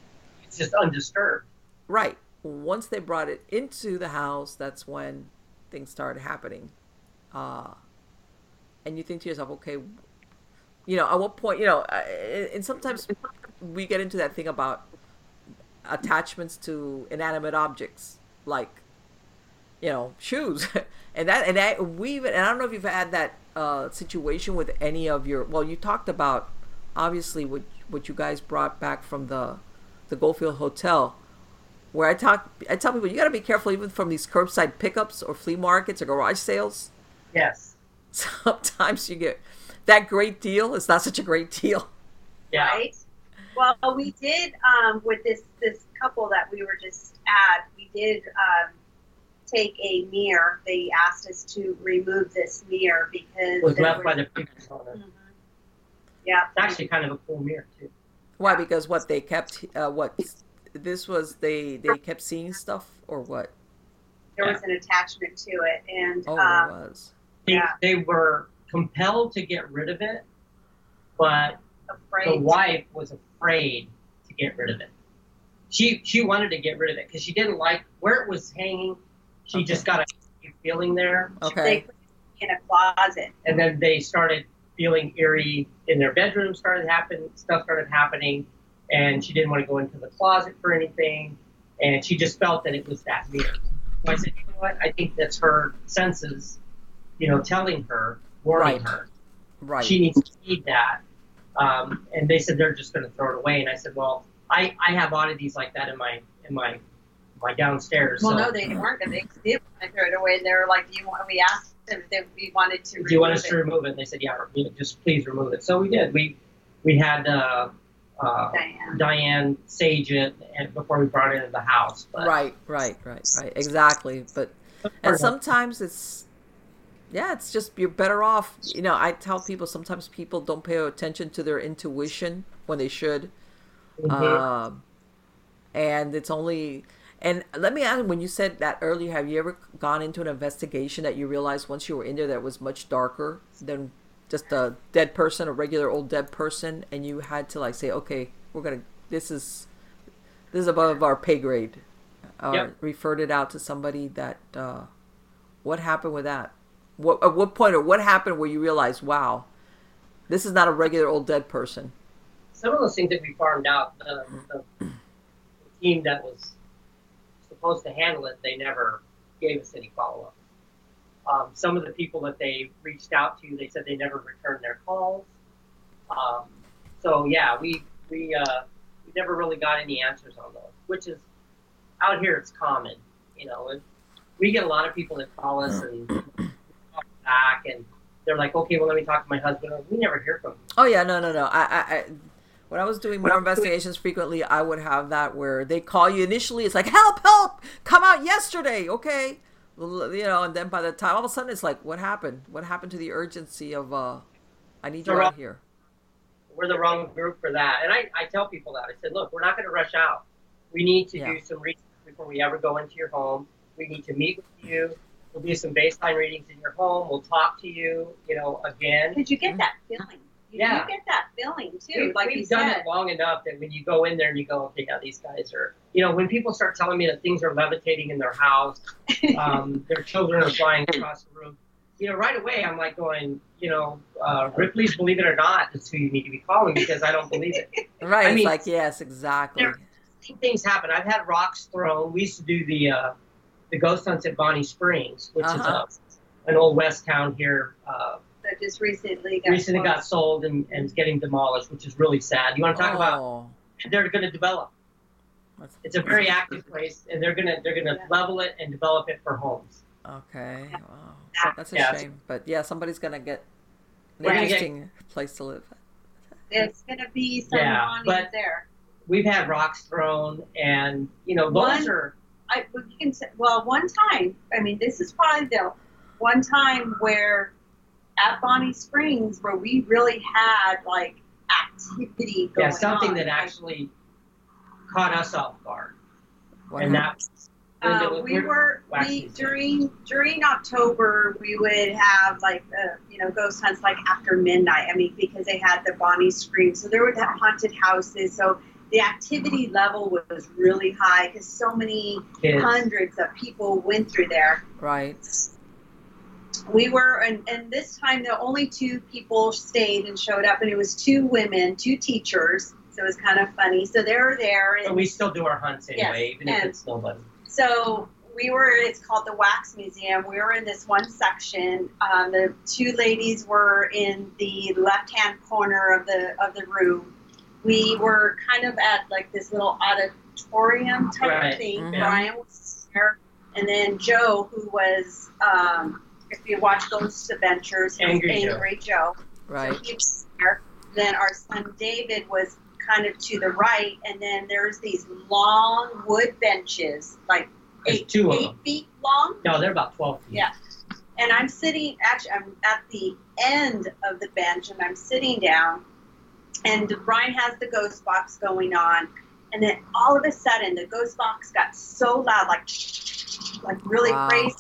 It's just undisturbed. Right. Once they brought it into the house, that's when things started happening. Uh, and you think to yourself, okay, you know, at what point, you know, and sometimes we get into that thing about attachments to inanimate objects, like, you know, shoes, *laughs* and that, and that we even, and I don't know if you've had that uh, situation with any of your. Well, you talked about obviously what what you guys brought back from the the Goldfield Hotel, where I talk, I tell people you got to be careful even from these curbside pickups or flea markets or garage sales. Yes. *laughs* Sometimes you get that great deal. It's not such a great deal. Yeah. Right. Well, we did um, with this this couple that we were just at. We did um, take a mirror. They asked us to remove this mirror because It was left was- by the previous owner. Mhm. Yeah. It's actually kind of a cool mirror too. Why? Because what they kept, uh, what this was, they they kept seeing stuff or what? There was an attachment to it, and Oh, um, there was. They, Yeah. they were compelled to get rid of it, but the wife was afraid to get rid of it. She she wanted to get rid of it because she didn't like where it was hanging. She Okay. just got a feeling there, They Okay. put it in a closet. and then they started feeling eerie in their bedroom. Started happening, stuff started happening, and she didn't want to go into the closet for anything, and she just felt that it was that mirror. So I said, you know what? I think that's her senses, you know, telling her, warning Right. her. Right. she needs to heed that. Um, and they said they're just going to throw it away. And I said, well, I, I have oddities like that in my in my my downstairs. Well, so no, they weren't going to. They did want to throw it away. And they were like, "Do you want?" We asked them if we wanted to. do you want remove us to remove it? And they said, yeah, just please remove it. So we did. We we had uh, uh, Diane. Diane sage it and before we brought it into the house. But Right, right, right, right. Exactly. But and sometimes it's yeah, it's just you're better off. You know, I tell people sometimes people don't pay attention to their intuition when they should. Mhm. Um, and it's only and let me ask when you said that earlier have you ever gone into an investigation that you realized once you were in there that it was much darker than just a dead person a regular old dead person and you had to like say okay we're gonna this is this is above our pay grade or Yep. referred it out to somebody that uh, what happened with that what at what point or what happened where you realized wow this is not a regular old dead person some of those things that we farmed out, the, the team that was supposed to handle it, they never gave us any follow up. Um, some of the people that they reached out to, they said they never returned their calls. Um, so yeah, we we uh, we never really got any answers on those, which is out here it's common, you know. And we get a lot of people that call us and call back, and they're like, okay, well let me talk to my husband. We never hear from them. Oh yeah, no, no, no. I, I, I when I was doing more investigations frequently, I would have that where they call you initially. It's like help, help, come out yesterday, okay, L- you know, and then by the time all of a sudden it's like, what happened? What happened to the urgency of uh, I need you So, out here. we're the wrong group for that. And I, I tell people that. I said, look, we're not going to rush out. We need to Yeah. do some research before we ever go into your home. We need to meet with you. We'll do some baseline readings in your home. We'll talk to you, you know, again. Did you get that feeling? You Yeah. do get that feeling too, We- like We've you done said. it long enough that when you go in there and you go, okay, now these guys are, you know, when people start telling me that things are levitating in their house, *laughs* um, their children are flying across the room, you know, right away I'm like going, you know, uh, Ripley's Believe It or Not is who you need to be calling because I don't believe it. *laughs* Right? I it's mean- like yes, exactly. There- things happen. I've had rocks thrown. We used to do the uh, the ghost hunts at Bonnie Springs, which Uh-huh. is a, an old west town here. Uh, that just recently got recently got sold and, and is getting demolished, which is really sad. You want to talk about? Oh, They're going to develop. that's- It's a very active place, and they're gonna they're gonna Yeah. level it and develop it for homes. Okay, wow. So that's a Yeah. shame, but yeah, somebody's gonna get an We're gonna get- interesting place to live. It's gonna be some Yeah, Ronnies but- there. We've had rocks thrown, and you know those One- are I well, you can say, well one time. I mean, this is probably the one time where at Bonnie Springs where we really had like activity going yeah something on. that actually caught us off guard, What and happened? that Uh, we we're- were we during during October we would have like uh, you know ghost hunts like after midnight. I mean because they had the Bonnie Scream, so there were the haunted houses. So the activity level was really high because so many kids. hundreds of people went through there. Right. We were and, and this time the only two people stayed and showed up, and it was two women, two teachers. So it was kind of funny. So they were there, and But we still do our hunts anyway, even if it's nobody. So we were. It's called the Wax Museum. We were in this one section. Um, the two ladies were in the left-hand corner of the of the room. We were kind of at like this little auditorium type Right. thing. Brian was there, and then Joe, who was, um, if you watch Ghost Adventures, he was Angry Joe. Joe. Right. So he was there. Then our son David was kind of to the right, and then there's these long wood benches, like There's eight, eight feet long. No, they're about twelve feet. Yeah. And I'm sitting, actually, I'm at the end of the bench, and I'm sitting down, and Brian has the ghost box going on, and then all of a sudden, the ghost box got so loud, like, like really Wow. crazy.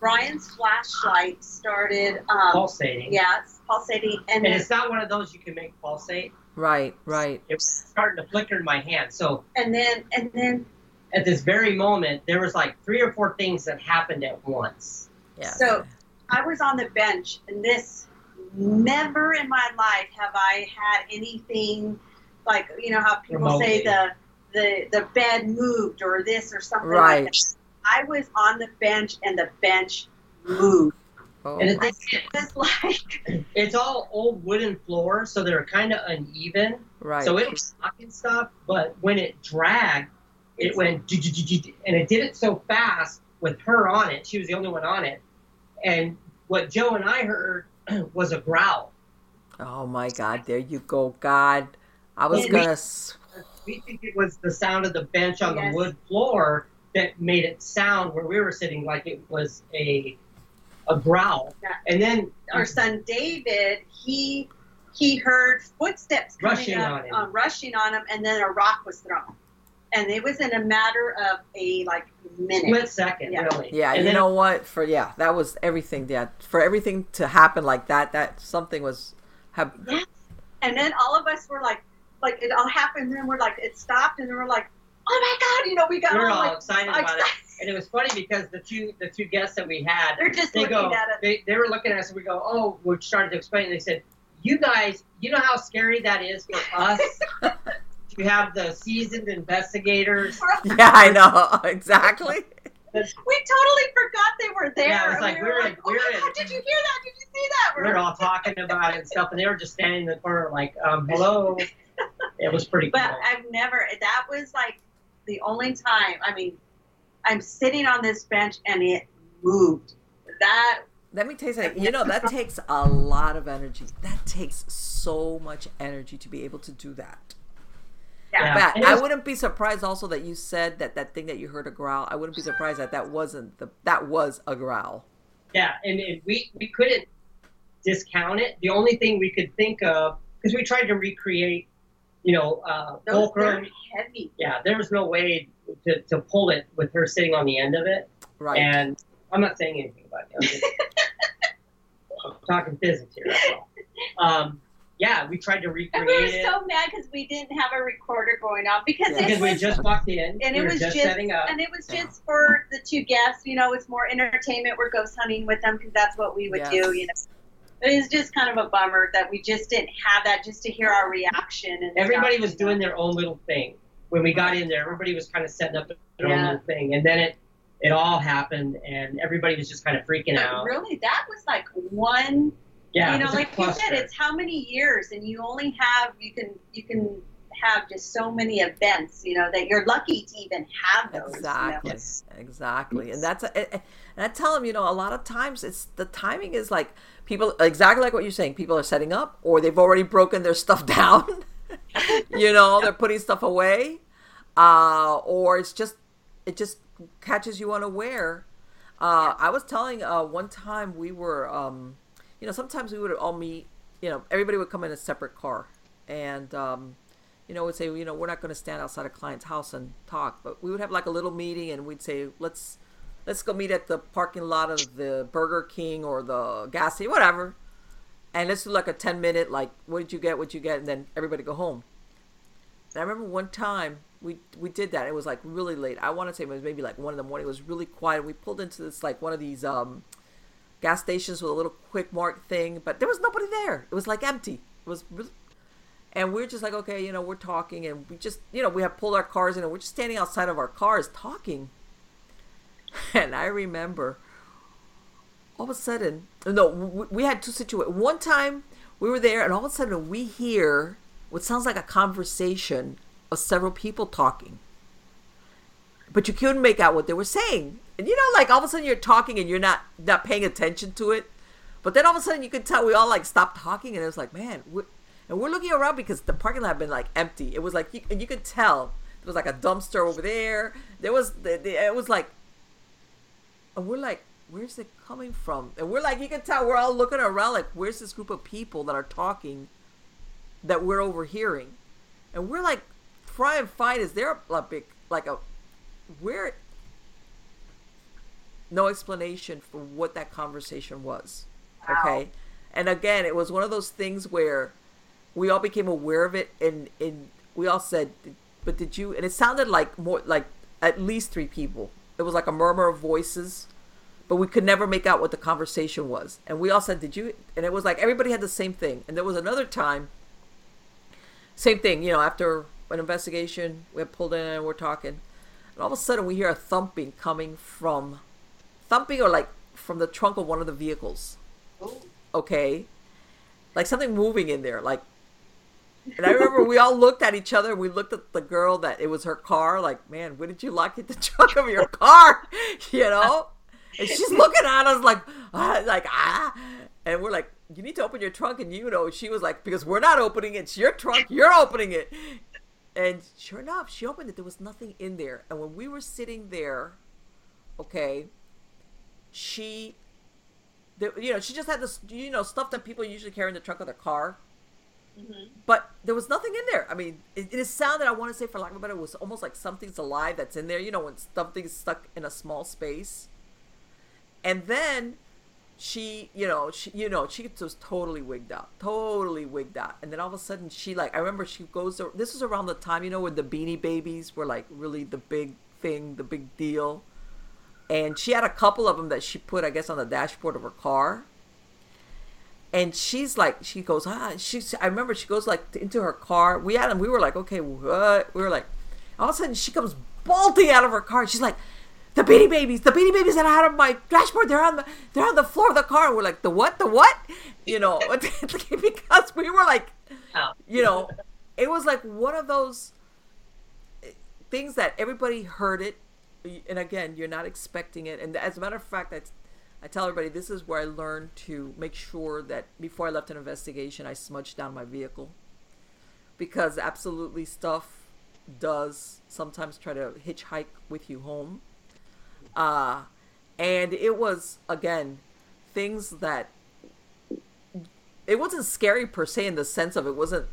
Brian's flashlight started, um, pulsating. yeah, it's pulsating, and And it's not one of those you can make pulsate. Right. Right. It was starting to flicker in my hand. So and then and then at this very moment, there was like three or four things that happened at once. Yeah. So- I was on the bench, and this never in my life have I had anything like you know how people say the the the bed moved or this or something like Right. that. I was on the bench, and the bench moved. Oh. And I it's, was like, it's all old wooden floor, so they're kind of uneven. Right. So it was knocking stuff, but when it dragged, it went and it did it so fast with her on it. She was the only one on it, and what Joe and I heard *clears throat* was a growl. oh my God! There you go, God. I was Yeah. gonna. s- We think it was the sound of the bench on Yes. the wood floor that made it sound where we were sitting like it was a a growl. Yeah. And then our son David, he he heard footsteps coming Rushing up, on him. uh, rushing on him, and then a rock was thrown, and it was in a matter of a like minute. split second, Yeah. really. Yeah. And you then know what? For yeah, that was everything. Yeah. For everything to happen like that, that something was. Have, And then all of us were like, like it all happened, and then we're like, it stopped, and then we're like, oh my god, you know, we got we were all all like, excited about it. And it was funny because the two the two guests that we had, They're just they looking go, at it. they, they were looking at us and we go, oh, we started to explain. And they said, you guys, you know how scary that is for us *laughs* to have the seasoned investigators. yeah, I know exactly. We totally forgot they were there. Yeah, it was like we we were were- like, oh we my god, did you hear that? Did you see that? We were all talking about it and stuff, and they were just standing in the corner like, um, hello. *laughs* It was pretty cool. But I've never. That was like the only time. I mean, I'm sitting on this bench and it moved. That Let me tell you something. *laughs* You know that takes a lot of energy. That takes so much energy to be able to do that. yeah. Yeah. But And it I wouldn't be surprised also that you said that that thing that you heard a growl. I wouldn't be surprised that that wasn't the that was a growl. Yeah, and, and we we couldn't discount it. The only thing we could think of because we tried to recreate, you know, uh, Those fulcrum. they're heavy. Yeah, there was no way to, to pull it with her sitting on the end of it. Right. And I'm not saying anything about it. I'm, just, *laughs* I'm talking physics here. That's all. Um, yeah, we tried to recreate. And recreate we were it so mad because we didn't have a recorder going on because Yeah. it because we just walked in. and we it were was just, just setting up. and it was Yeah. just for the two guests. You know, it's more entertainment. We're ghost hunting with them because that's what we would Yes. do. You know, it was just kind of a bummer that we just didn't have that just to hear our reaction. And Everybody was doing their own little thing. When we got in there, everybody was kind of setting up their own little thing, and then it it all happened, and everybody was just kind of freaking But out. really, that was like one Yeah, you know, like you said, it's how many years, and you only have you can you can have just so many events, you know, that you're lucky to even have those. Exactly. You know? Exactly. And that's, a, and I tell them, you know, a lot of times it's the timing is like people, exactly like what you're saying, people are setting up or they've already broken their *laughs* stuff down. you know, they're putting stuff away. Uh, or it's just, it just catches you unaware. Uh, I was telling uh, one time we were, um, you know, sometimes we would all meet, you know, everybody would come in a separate car and, um, you know, would say, you know, we're not going to stand outside a client's house and talk, but we would have like a little meeting and we'd say, let's, let's go meet at the parking lot of the Burger King or the gas station, whatever. And let's do like a 10 minute, like, what did you get? What you get? And then everybody go home. And I remember one time we we did that. It was like really late. I want to say it was maybe like one in the morning. It was really quiet. We pulled into this like one of these um, gas stations with a little quick mark thing, but there was nobody there. It was like empty. It was and we're just like okay, you know, we're talking, and we just you know we have pulled our cars in, and we're just standing outside of our cars talking. *laughs* And I remember all of a sudden, no, we, we had two situations. One time we were there, and all of a sudden we hear what sounds like a conversation of several people talking. But you couldn't make out what they were saying. And you know, like all of a sudden you're talking and you're not not paying attention to it. But then all of a sudden you could tell we all like stopped talking and it was like, man, and we're looking around because the parking lot had been like empty. It was like, you, and you could tell there was like a dumpster over there. There was, it was like, and we're like, where's it coming from? And we're like, you can tell we're all looking around like, where's this group of people that are talking that we're overhearing? And we're like, try and find is there a, a big like a where no explanation for what that conversation was wow. okay and again it was one of those things where we all became aware of it and and we all said but did you and it sounded like more like at least three people it was like a murmur of voices but we could never make out what the conversation was and we all said did you and it was like everybody had the same thing and there was another time same thing you know after an investigation. We have pulled in and we're talking. And all of a sudden we hear a thumping coming from thumping or like from the trunk of one of the vehicles. Oh. Okay. Like something moving in there. Like and I remember we all looked at each other and we looked at the girl that it was her car, like, man, where did you lock it the trunk of your car? *laughs* you know? And she's looking at us like ah, like ah and we're like, you need to open your trunk and you know, she was like, because we're not opening it, it's your trunk, you're opening it. And sure enough, she opened it. There was nothing in there. And when we were sitting there, okay, she, the, you know, she just had this, you know, stuff that people usually carry in the trunk of their car. Mm-hmm. But there was nothing in there. I mean, it, it sounded, I want to say, for lack of a better, it was almost like something's alive that's in there. You know, when something's stuck in a small space. And then she, you know, she, you know, she was totally wigged out, totally wigged out. And then all of a sudden, she like, I remember she goes. This was around the time, you know, when the Beanie Babies were like really the big thing, the big deal. And she had a couple of them that she put, I guess, on the dashboard of her car. And she's like, she goes, ah, she's. I remember she goes like into her car. We had them. We were like, okay, what? We were like, all of a sudden she comes bolting out of her car. She's like, the Beanie Babies, the Beanie Babies that I had on my dashboard, they're on the they're on the floor of the car. And we're like, the what, the what? You know, *laughs* because we were like, oh. you know, it was like one of those things that everybody heard it, and again, you're not expecting it. And as a matter of fact, I, I tell everybody this is where I learned to make sure that before I left an investigation, I smudged down my vehicle, because absolutely stuff does sometimes try to hitchhike with you home uh, and it was, again, things that it wasn't scary per se in the sense of it wasn't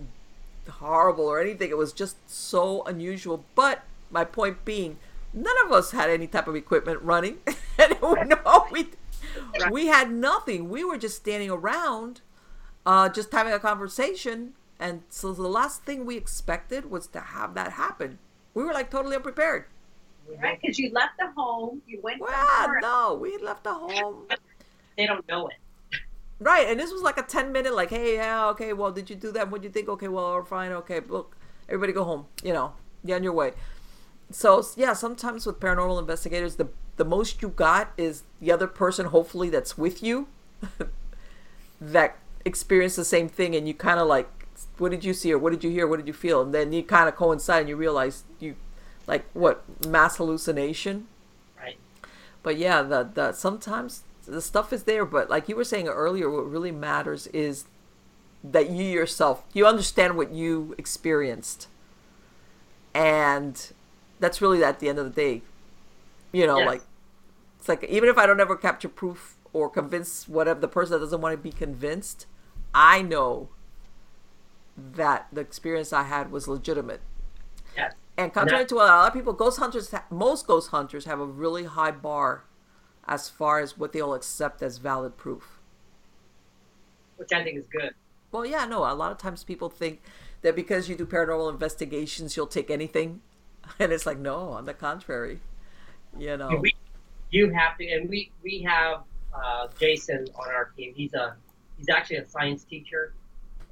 horrible or anything. It was just so unusual. But my point being, none of us had any type of equipment running. *laughs* and no, we, we had nothing. We were just standing around, uh, just having a conversation. And so the last thing we expected was to have that happen. We were like totally unprepared. Right, because you left the home, you went. Well, no, we left the home. they don't know it. Right, and this was like a ten minute, like, hey, yeah, okay, well, did you do that? What do you think? Okay, well, we're fine. Okay, look, everybody go home. You know, get on your way. So yeah, sometimes with paranormal investigators, the the most you got is the other person, hopefully, that's with you, *laughs* that experienced the same thing, and you kind of like what did you see or what did you hear? What did you feel? And then you kind of coincide and you realize you, like, what mass hallucination. Right. But yeah, the the sometimes the stuff is there, but like you were saying earlier, what really matters is that you yourself you understand what you experienced, and that's really at the end of the day, you know, Yes. like it's like even if I don't ever capture proof or convince whatever the person that doesn't want to be convinced, I know that the experience I had was legitimate. Yes. And contrary to what a lot of people, ghost hunters, most ghost hunters have a really high bar as far as what they'll accept as valid proof. Which I think is good. Well, yeah, no, a lot of times people think that because you do paranormal investigations, you'll take anything. *laughs* And it's like, no, on the contrary. You know, We, you have to, and we we have uh, Jason on our team. He's a he's actually a science teacher,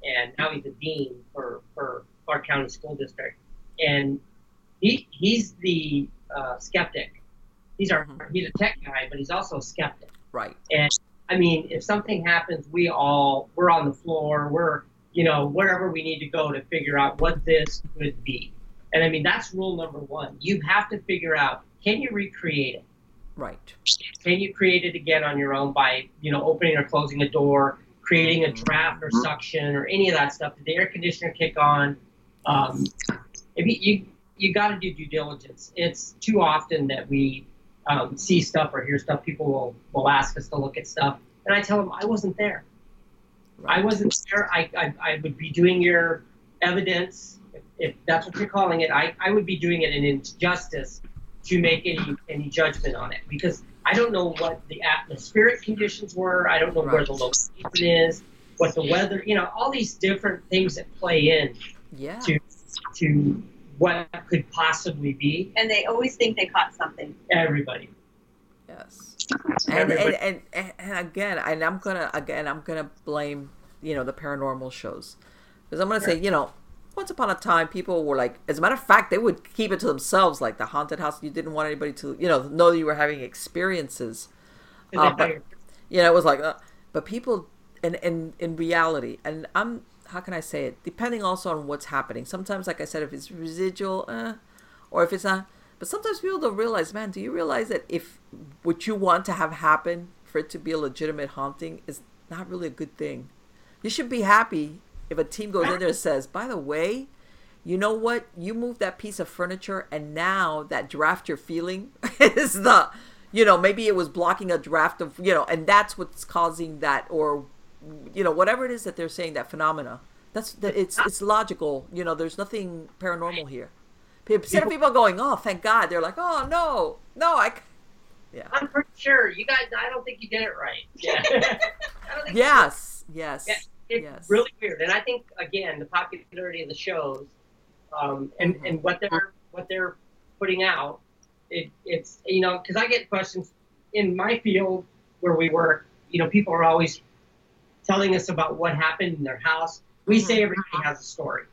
and now he's a dean for for Clark County School District, and he he's the uh, skeptic. He's our Mhm. he's a tech guy, but he's also a skeptic. right. And I mean, if something happens, we all we're on the floor. We're you know wherever we need to go to figure out what this could be. And I mean, that's rule number one. You have to figure out can you recreate it. Right. Can you create it again on your own by you know opening or closing a door, creating a draft or suction or any of that stuff? Did the air conditioner kick on? Um, if you you, you got to do due diligence. It's too often that we um, see stuff or hear stuff. People will will ask us to look at stuff, and I tell them I wasn't there. I wasn't there. I, I, I would be doing your evidence, if, if that's what you're calling it. I, I would be doing it an injustice to make any any judgment on it because I don't know what the atmospheric conditions were. I don't know where Right. the location is, what the weather. You know, all these different things that play in Yeah. to to what could possibly be. And they always think they caught something. Everybody. Yes. And, and, Everybody. and, and, and again, and I'm gonna again, I'm gonna blame you know the paranormal shows because I'm gonna say you know once upon a time people were like, as a matter of fact, they would keep it to themselves, like the haunted house. You didn't want anybody to you know know you were having experiences. Uh, but- you're- know, it was like, uh, but people, and in in reality, and I'm how can I say it? Depending also on what's happening. Sometimes, like I said, if it's residual, eh, or if it's not. But sometimes people don't realize, man. Do you realize that if what you want to have happen for it to be a legitimate haunting is not really a good thing? You should be happy if a team goes in there and says, by the way, you know what? You moved that piece of furniture, and now that draft you're feeling *laughs* is the, you know, maybe it was blocking a draft of, you know, and that's what's causing that, or, you know, whatever it is that they're saying that phenomena. That's that it's it's logical. You know, there's nothing paranormal here. Instead of people going, oh, thank God, they're like, oh no, no, I, c-" yeah, I'm pretty sure you guys. I don't think you did it right. Yeah. *laughs* I don't think yes, yes, Yeah, it's yes. really weird. And I think again, the popularity of the shows, um, and Mhm. and what they're what they're putting out, it, it's you know because I get questions in my field where we work. You know, people are always telling us about what happened in their house. We say everybody has a story.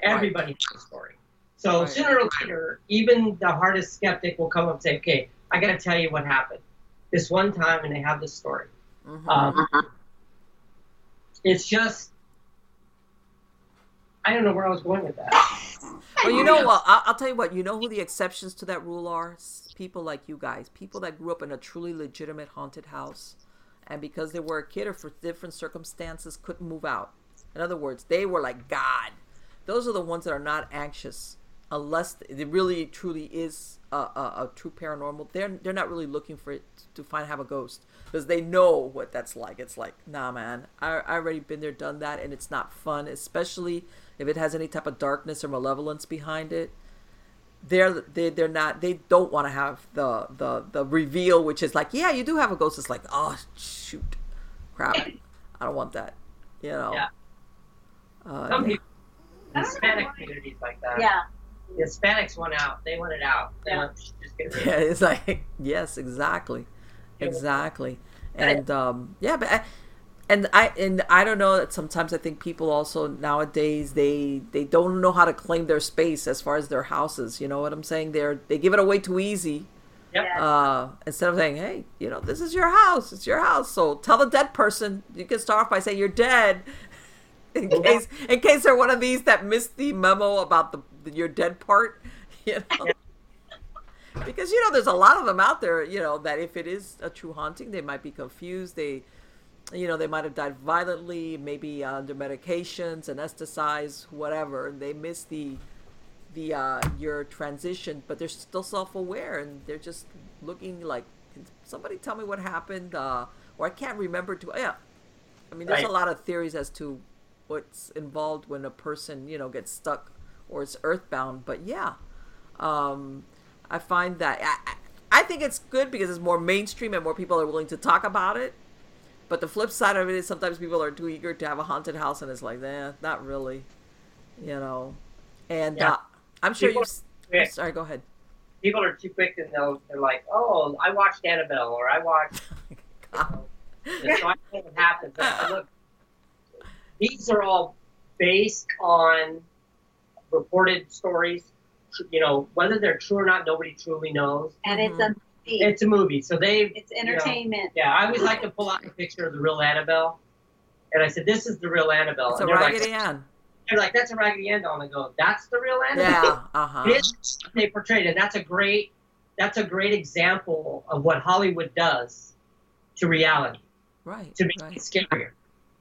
Everybody has a story. So Right. sooner or later, even the hardest skeptic will come up and say, "Okay, I got to tell you what happened this one time," and they have this story. Mhm. Um, it's just, I don't know where I was going with that. Well, you know what? I'll, I'll tell you what. You know who the exceptions to that rule are? People like you guys. People that grew up in a truly legitimate haunted house, and because they were a kid or for different circumstances, couldn't move out. In other words, they were like God. Those are the ones that are not anxious, unless it really truly is a, a, a true paranormal. They're they're not really looking for it to find have a ghost because they know what that's like. It's like, nah, man, I I already been there, done that, and it's not fun, especially if it has any type of darkness or malevolence behind it they're they, they're not they don't want to have the the the reveal which is like yeah you do have a ghost it's like oh shoot crap i don't want that you know Yeah. uh, Some yeah. people, Hispanic communities like that. Yeah. The Hispanics want out. They want it out. They Yeah. want just get rid of *laughs* yeah it. it's like *laughs* yes exactly exactly and um yeah but I, and i and i don't know that sometimes i think people also nowadays they they don't know how to claim their space as far as their houses you know what i'm saying they're they give it away too easy Yep. Yeah. uh, instead of saying, "Hey, you know, this is your house. It's your house." So tell the dead person. You can start off by saying you're dead. *laughs* in case in case they're one of these that missed the memo about the your dead part, *laughs* you know. Because you know, there's a lot of them out there. You know that if it is a true haunting, they might be confused. They, you know, they might have died violently, maybe under medications, anesthetized, whatever. And they miss the, the uh, your transition, but they're still self-aware and they're just looking like, can somebody tell me what happened? Uh, or I can't remember to. Yeah, I mean, there's Right. a lot of theories as to what's involved when a person, you know, gets stuck or it's earthbound. But yeah, um, I find that I, I think it's good because it's more mainstream and more people are willing to talk about it. But the flip side of it is sometimes people are too eager to have a haunted house, and it's like, eh, not really, you know. And Yeah. uh, I'm sure People- you. Yeah. Sorry, go ahead. People are too quick and they'll, they're like, oh, I watched Annabelle or I watched. *laughs* You know, so I know what happens. Look, these are all based on reported stories. You know, whether they're true or not, nobody truly knows. And it's a movie. It's a movie, so they. It's entertainment. Yeah, I always like to pull out a picture of the real Annabelle, and I said, "This is the real Annabelle." It's a and they're Raggedy like, Ann. they're like, "That's a Raggedy Ann doll," and I go, "That's the real Annabelle." Yeah. *laughs* Uh huh. It is they portrayed, and that's a great that's a great example of what Hollywood does to reality Right. to make right. it scarier.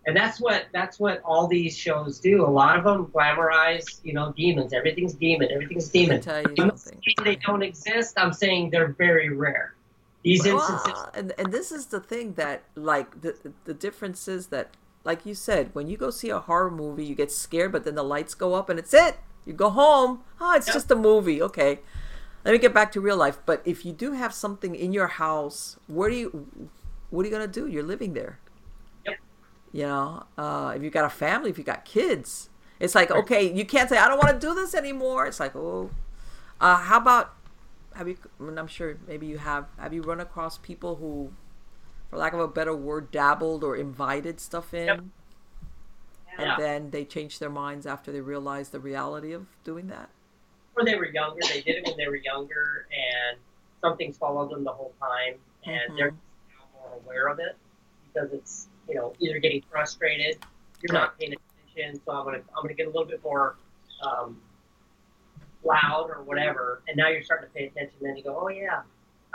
And that's what that's what all these shows do. A lot of them glamorize, you know, demons. Everything's demon. Everything's demon. I'm saying they don't exist. I'm saying they're very rare. These instances. And and this is the thing that like the the difference is that like you said when you go see a horror movie you get scared but then the lights go up and it's it you go home oh it's Yep. just a movie okay let me get back to real life but if you do have something in your house where do you what are you gonna do you're living there. You know uh, if you got a family if you got kids it's like okay you can't say i don't want to do this anymore it's like oh uh, how about have you I mean, i'm sure maybe you have have you run across people who for lack of a better word dabbled or invited stuff in Yep. and Yeah. then they changed their minds after they realized the reality of doing that when they were younger, they did it when they were younger, and something's followed them the whole time, and they're Mhm. now more aware of it because it's you know either getting frustrated, you're not paying attention, so I'm gonna I'm gonna get a little bit more um, loud or whatever, and now you're starting to pay attention. Then you go, oh yeah,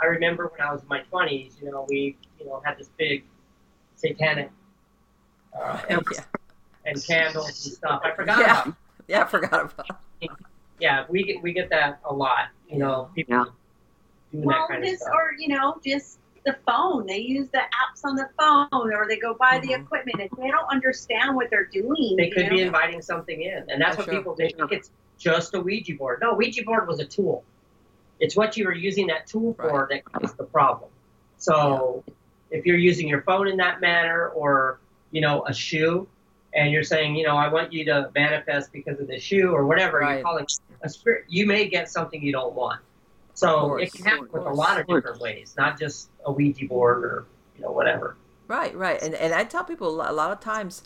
I remember when I was in my 20s, you know, we you know had this big satanic uh, yeah. and candles and stuff. I forgot Yeah. about. yeah i forgot about Yeah, we get we get that a lot. You know, people Yeah. doing Well, that kind of just stuff. or you know, just the phone. They use the apps on the phone, or they go buy the Mhm. equipment. If they don't understand what they're doing, They could know? be inviting something in, and that's For what sure. people they think it's just a Ouija board. No, Ouija board was a tool. It's what you were using that tool for that caused the problem. So if you're using your phone in that manner, or you know a shoe, and you're saying, you know, I want you to manifest because of the shoe or whatever Right. you're calling a spirit, you may get something you don't want. So course, it can happen with a lot of different ways, not just a Ouija board or you know whatever. Right, right, and and I tell people a lot- of times,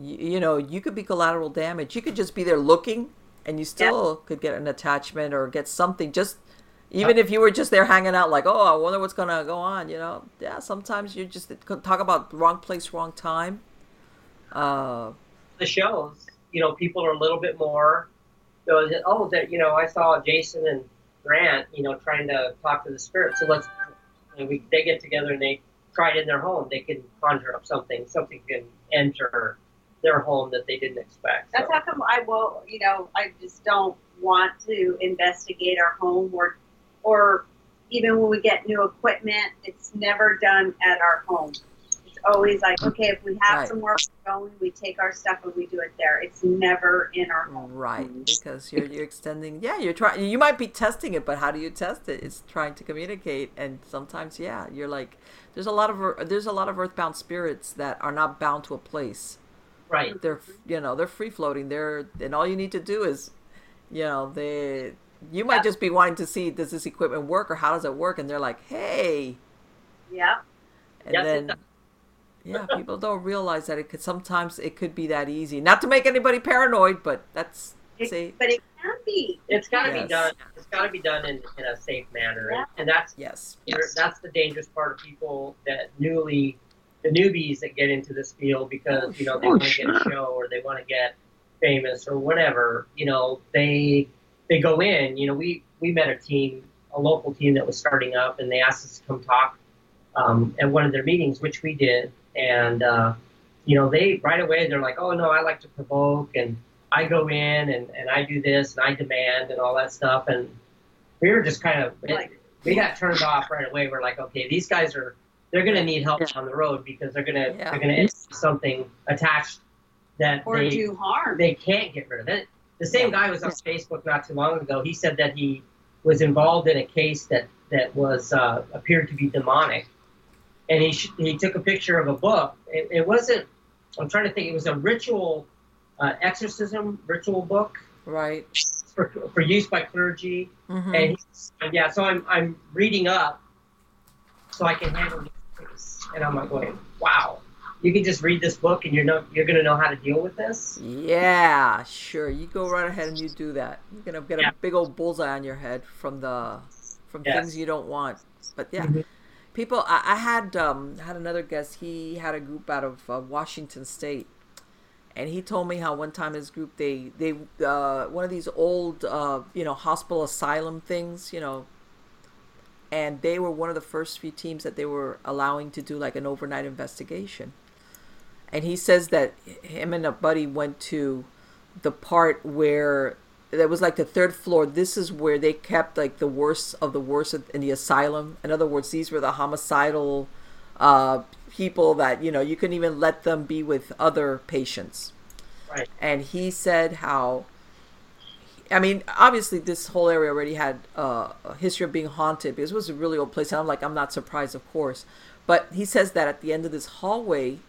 you, you know, you could be collateral damage. You could just be there looking, and you still could get an attachment or get something. Just even if you were just there hanging out, like, oh, I wonder what's gonna go on. You know, yeah. Sometimes you just talk about wrong place, wrong time. Uh, the shows, you know, people are a little bit more. So, oh, that you know, I saw Jason and Grant, you know, trying to talk to the spirit. So let's, and we they get together and they try it in their home. They can conjure up something. Something can enter their home that they didn't expect. That's how come I will, you know, I just don't want to investigate our home or, or even when we get new equipment, it's never done at our home. It's always like, okay, if we have Right. somewhere we're going, we take our stuff and we do it there. It's never in our home. right, because you're you're extending. Yeah, you're trying. You might be testing it, but how do you test it? It's trying to communicate, and sometimes, yeah, you're like, there's a lot of there's a lot of earthbound spirits that are not bound to a place. right. they're you know they're free floating they're and all you need to do is you know they you might just be wanting to see does this equipment work or how does it work and they're like hey Yeah. and Yes, then does. Yeah people don't realize that it could sometimes it could be that easy not to make anybody paranoid but that's It- see But it can be. It's got to Yes. be done. It's got to be done in, in a safe manner, and, and that's yes You're- that's the dangerous part of people that newly the newbies that get into this field because Oh, you know they sure. want to Oh, get a show or they want to get famous or whatever. You know, they they go in. You know, we we met a team, a local team that was starting up, and they asked us to come talk um, at one of their meetings, which we did. And uh, you know, they right away they're like, "Oh no, I like to provoke," and I go in and, and I do this and I demand and all that stuff. And we were just kind of Like- we got turned off right away. We're like, okay, these guys are they're going to need help on the road because they're going to Yeah. they're going to something attached that or they do harm. they can't get rid of it. The same guy was on Facebook not too long ago. He said that he was involved in a case that that was uh, appeared to be demonic, and he sh- he took a picture of a book. It, it wasn't. I'm trying to think. It was a ritual uh, exorcism ritual book Right. for, for use by clergy. hmm And he's, yeah, so I'm I'm reading up so I can handle this and I'm like going, wow, you can just read this book and you're no you're gonna know how to deal with this. Yeah, sure. You go right ahead and you do that. You're gonna get Yeah. a big old bullseye on your head from the from Yes. things you don't want. But yeah, Mhm. People. I, I had um had another guest. He had a group out of uh, Washington State, and he told me how one time his group they they uh one of these old uh you know hospital asylum things you know. And they were one of the first few teams that they were allowing to do like an overnight investigation and he says that him and a buddy went to the part where that was like the third floor this is where they kept like the worst of the worst in the asylum in other words these were the homicidal uh, people that you know you couldn't even let them be with other patients Right. and he said how I mean, obviously, this whole area already had uh, a history of being haunted because it was a really old place. And I'm like, I'm not surprised, of course. But he says that at the end of this hallway,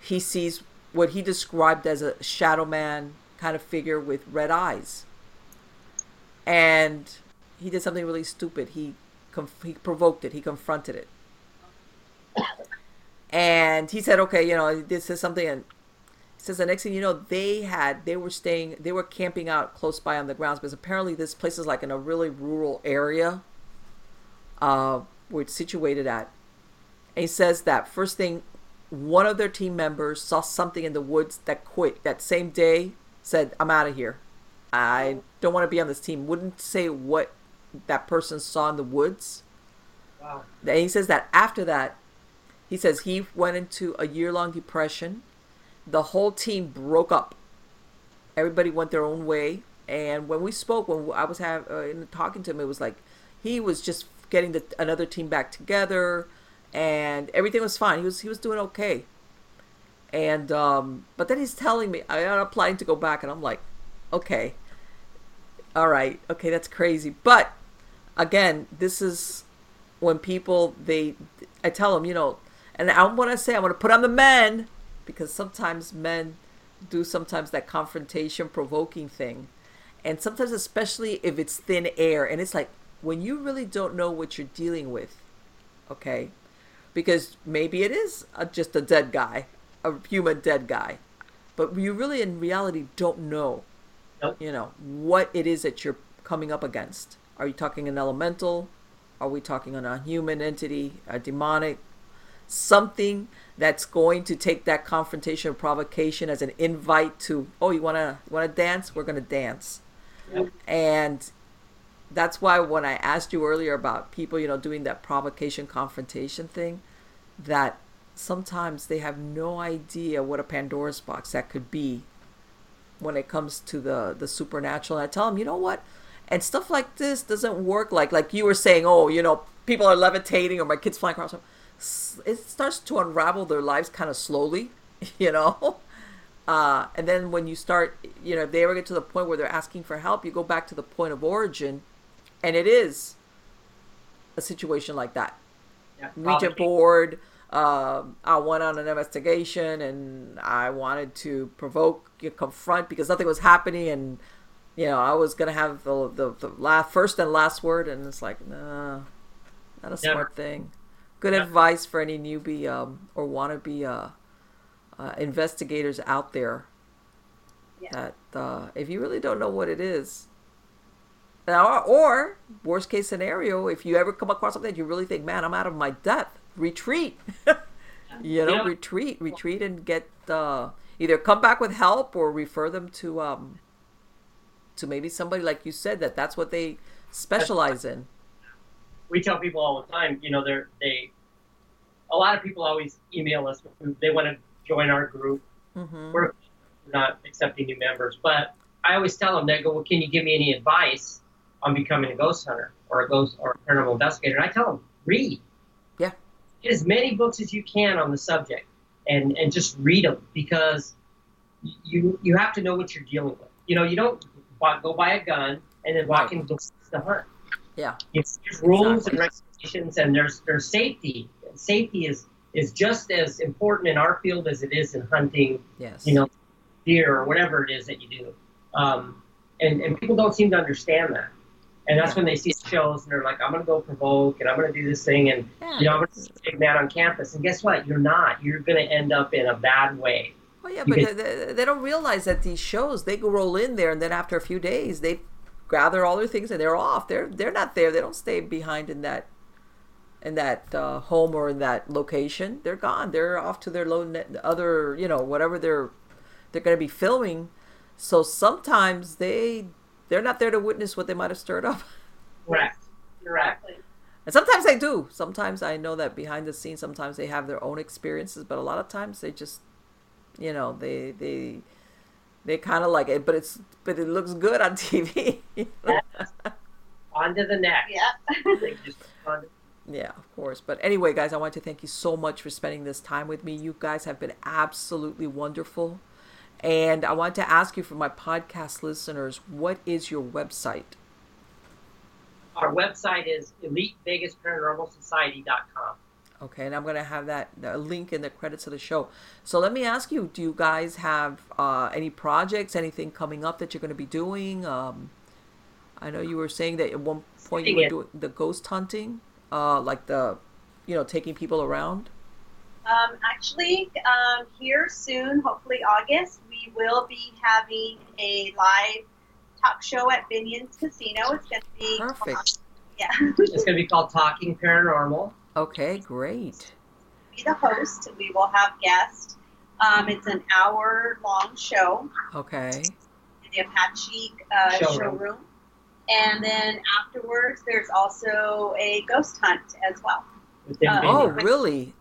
he sees what he described as a shadow man kind of figure with red eyes. And he did something really stupid. He he provoked it. He confronted it. And he said, "Okay, you know, this is something." And says the next thing you know, they had they were staying, they were camping out close by on the grounds because apparently this place is like in a really rural area, uh, where it's situated at. And he says that first thing, one of their team members saw something in the woods that quit that same day. Said, "I'm out of here. I don't want to be on this team." Wouldn't say what that person saw in the woods. Wow. And he says that after that, he says he went into a year long depression. The whole team broke up. Everybody went their own way. And when we spoke, when I was have, uh, talking to him, it was like he was just getting the, another team back together, and everything was fine. He was he was doing okay. And um, but then he's telling me I'm applying to go back, and I'm like, okay, all right, okay, that's crazy. But again, this is when people they I tell them, you know, and I want to say I want to put on the men because sometimes men do sometimes that confrontation provoking thing. And sometimes especially if it's thin air and it's like when you really don't know what you're dealing with, okay? Because maybe it is a, just a dead guy, a human dead guy. But you really in reality don't know Nope. you know what it is that you're coming up against are you talking an elemental are we talking on a human entity a demonic something that's going to take that confrontation or provocation as an invite to oh you want to dance we're to dance Yep. and that's why when i asked you earlier about people you know doing that provocation confrontation thing that sometimes they have no idea what a pandora's box that could be when it comes to the the supernatural. And I tell them, you know what, and stuff like this doesn't work like like you were saying. Oh, you know, people are levitating or my kids flying across. It starts to unravel their lives kind of slowly, *laughs* you know. Uh, and then when you start, you know, if they ever get to the point where they're asking for help, you go back to the point of origin, and it is a situation like that. Yeah. Ouija board. Um, I went on an investigation and I wanted to provoke, you confront because nothing was happening, and you know I was gonna have the the, the last, first and last word, and it's like, nah, not a smart Never. thing. Good Yeah. advice for any newbie um, or wannabe uh, uh, investigators out there. Yeah. That uh, if you really don't know what it is, or, or worst case scenario, if you ever come across something that you really think, man, I'm out of my depth, retreat. *laughs* you know, Yeah. retreat, retreat, and get uh, either come back with help or refer them to um, to maybe somebody like you said that that's what they specialize in. we tell people all the time, you know, they're they. A lot of people always email us. They want to join our group. hmm We're not accepting new members, but I always tell them, they go, "Well, can you give me any advice on becoming a ghost hunter or a ghost or a paranormal investigator?" And I tell them, read. Get as many books as you can on the subject, and and just read them because you you have to know what you're dealing with. You know, you don't buy, go buy a gun and then walk Right. into the hunt. Yeah. It's, there's rules Exactly. and regulations, and there's there's safety. Safety is is just as important in our field as it is in hunting. Yes. You know, deer or whatever it is that you do. Um, and and people don't seem to understand that. And that's when they see shows and they're like, I'm gonna go provoke and I'm gonna do this thing and Yeah. you know I'm be a big man on campus. And guess what? You're not. You're gonna end up in a bad way. Oh yeah, but they, they, don't realize that these shows they go roll in there, and then after a few days they gather all their things and they're off. They're they're not there. They don't stay behind in that in that uh, home or in that location. They're gone. They're off to their low net, other you know whatever they're they're going to be filming. So sometimes they they're not there to witness what they might have stirred up. Correct. Correct. Exactly. And sometimes they do. Sometimes I know that behind the scenes, sometimes they have their own experiences, but a lot of times they just, you know, they they they kind of like it, but it's but it looks good on *laughs* TV. On to the next. Yeah. They just on to- yeah, of course. But anyway, guys, I want to thank you so much for spending this time with me. You guys have been absolutely wonderful. And I want to ask you for my podcast listeners, what is your website? Our website is elitevegasparanormalsociety.com. Okay, and I'm going to have that link in the credits of the show. So let me ask you: Do you guys have uh, any projects, anything coming up that you're going to be doing? Um, I know you were saying that at one point you were doing the ghost hunting, uh, like the, you know, taking people around. Um, actually, um, here soon, hopefully August, we will be having a live talk show at Binion's Casino. It's going to be Perfect. Yeah, It's going to be called Talking Paranormal. Okay, great. be the host. We will have guests. Um, it's an hour long show Okay, in the Apache uh, Showroom. showroom. And then afterwards, there's also a ghost hunt as well. Uh, Oh, really?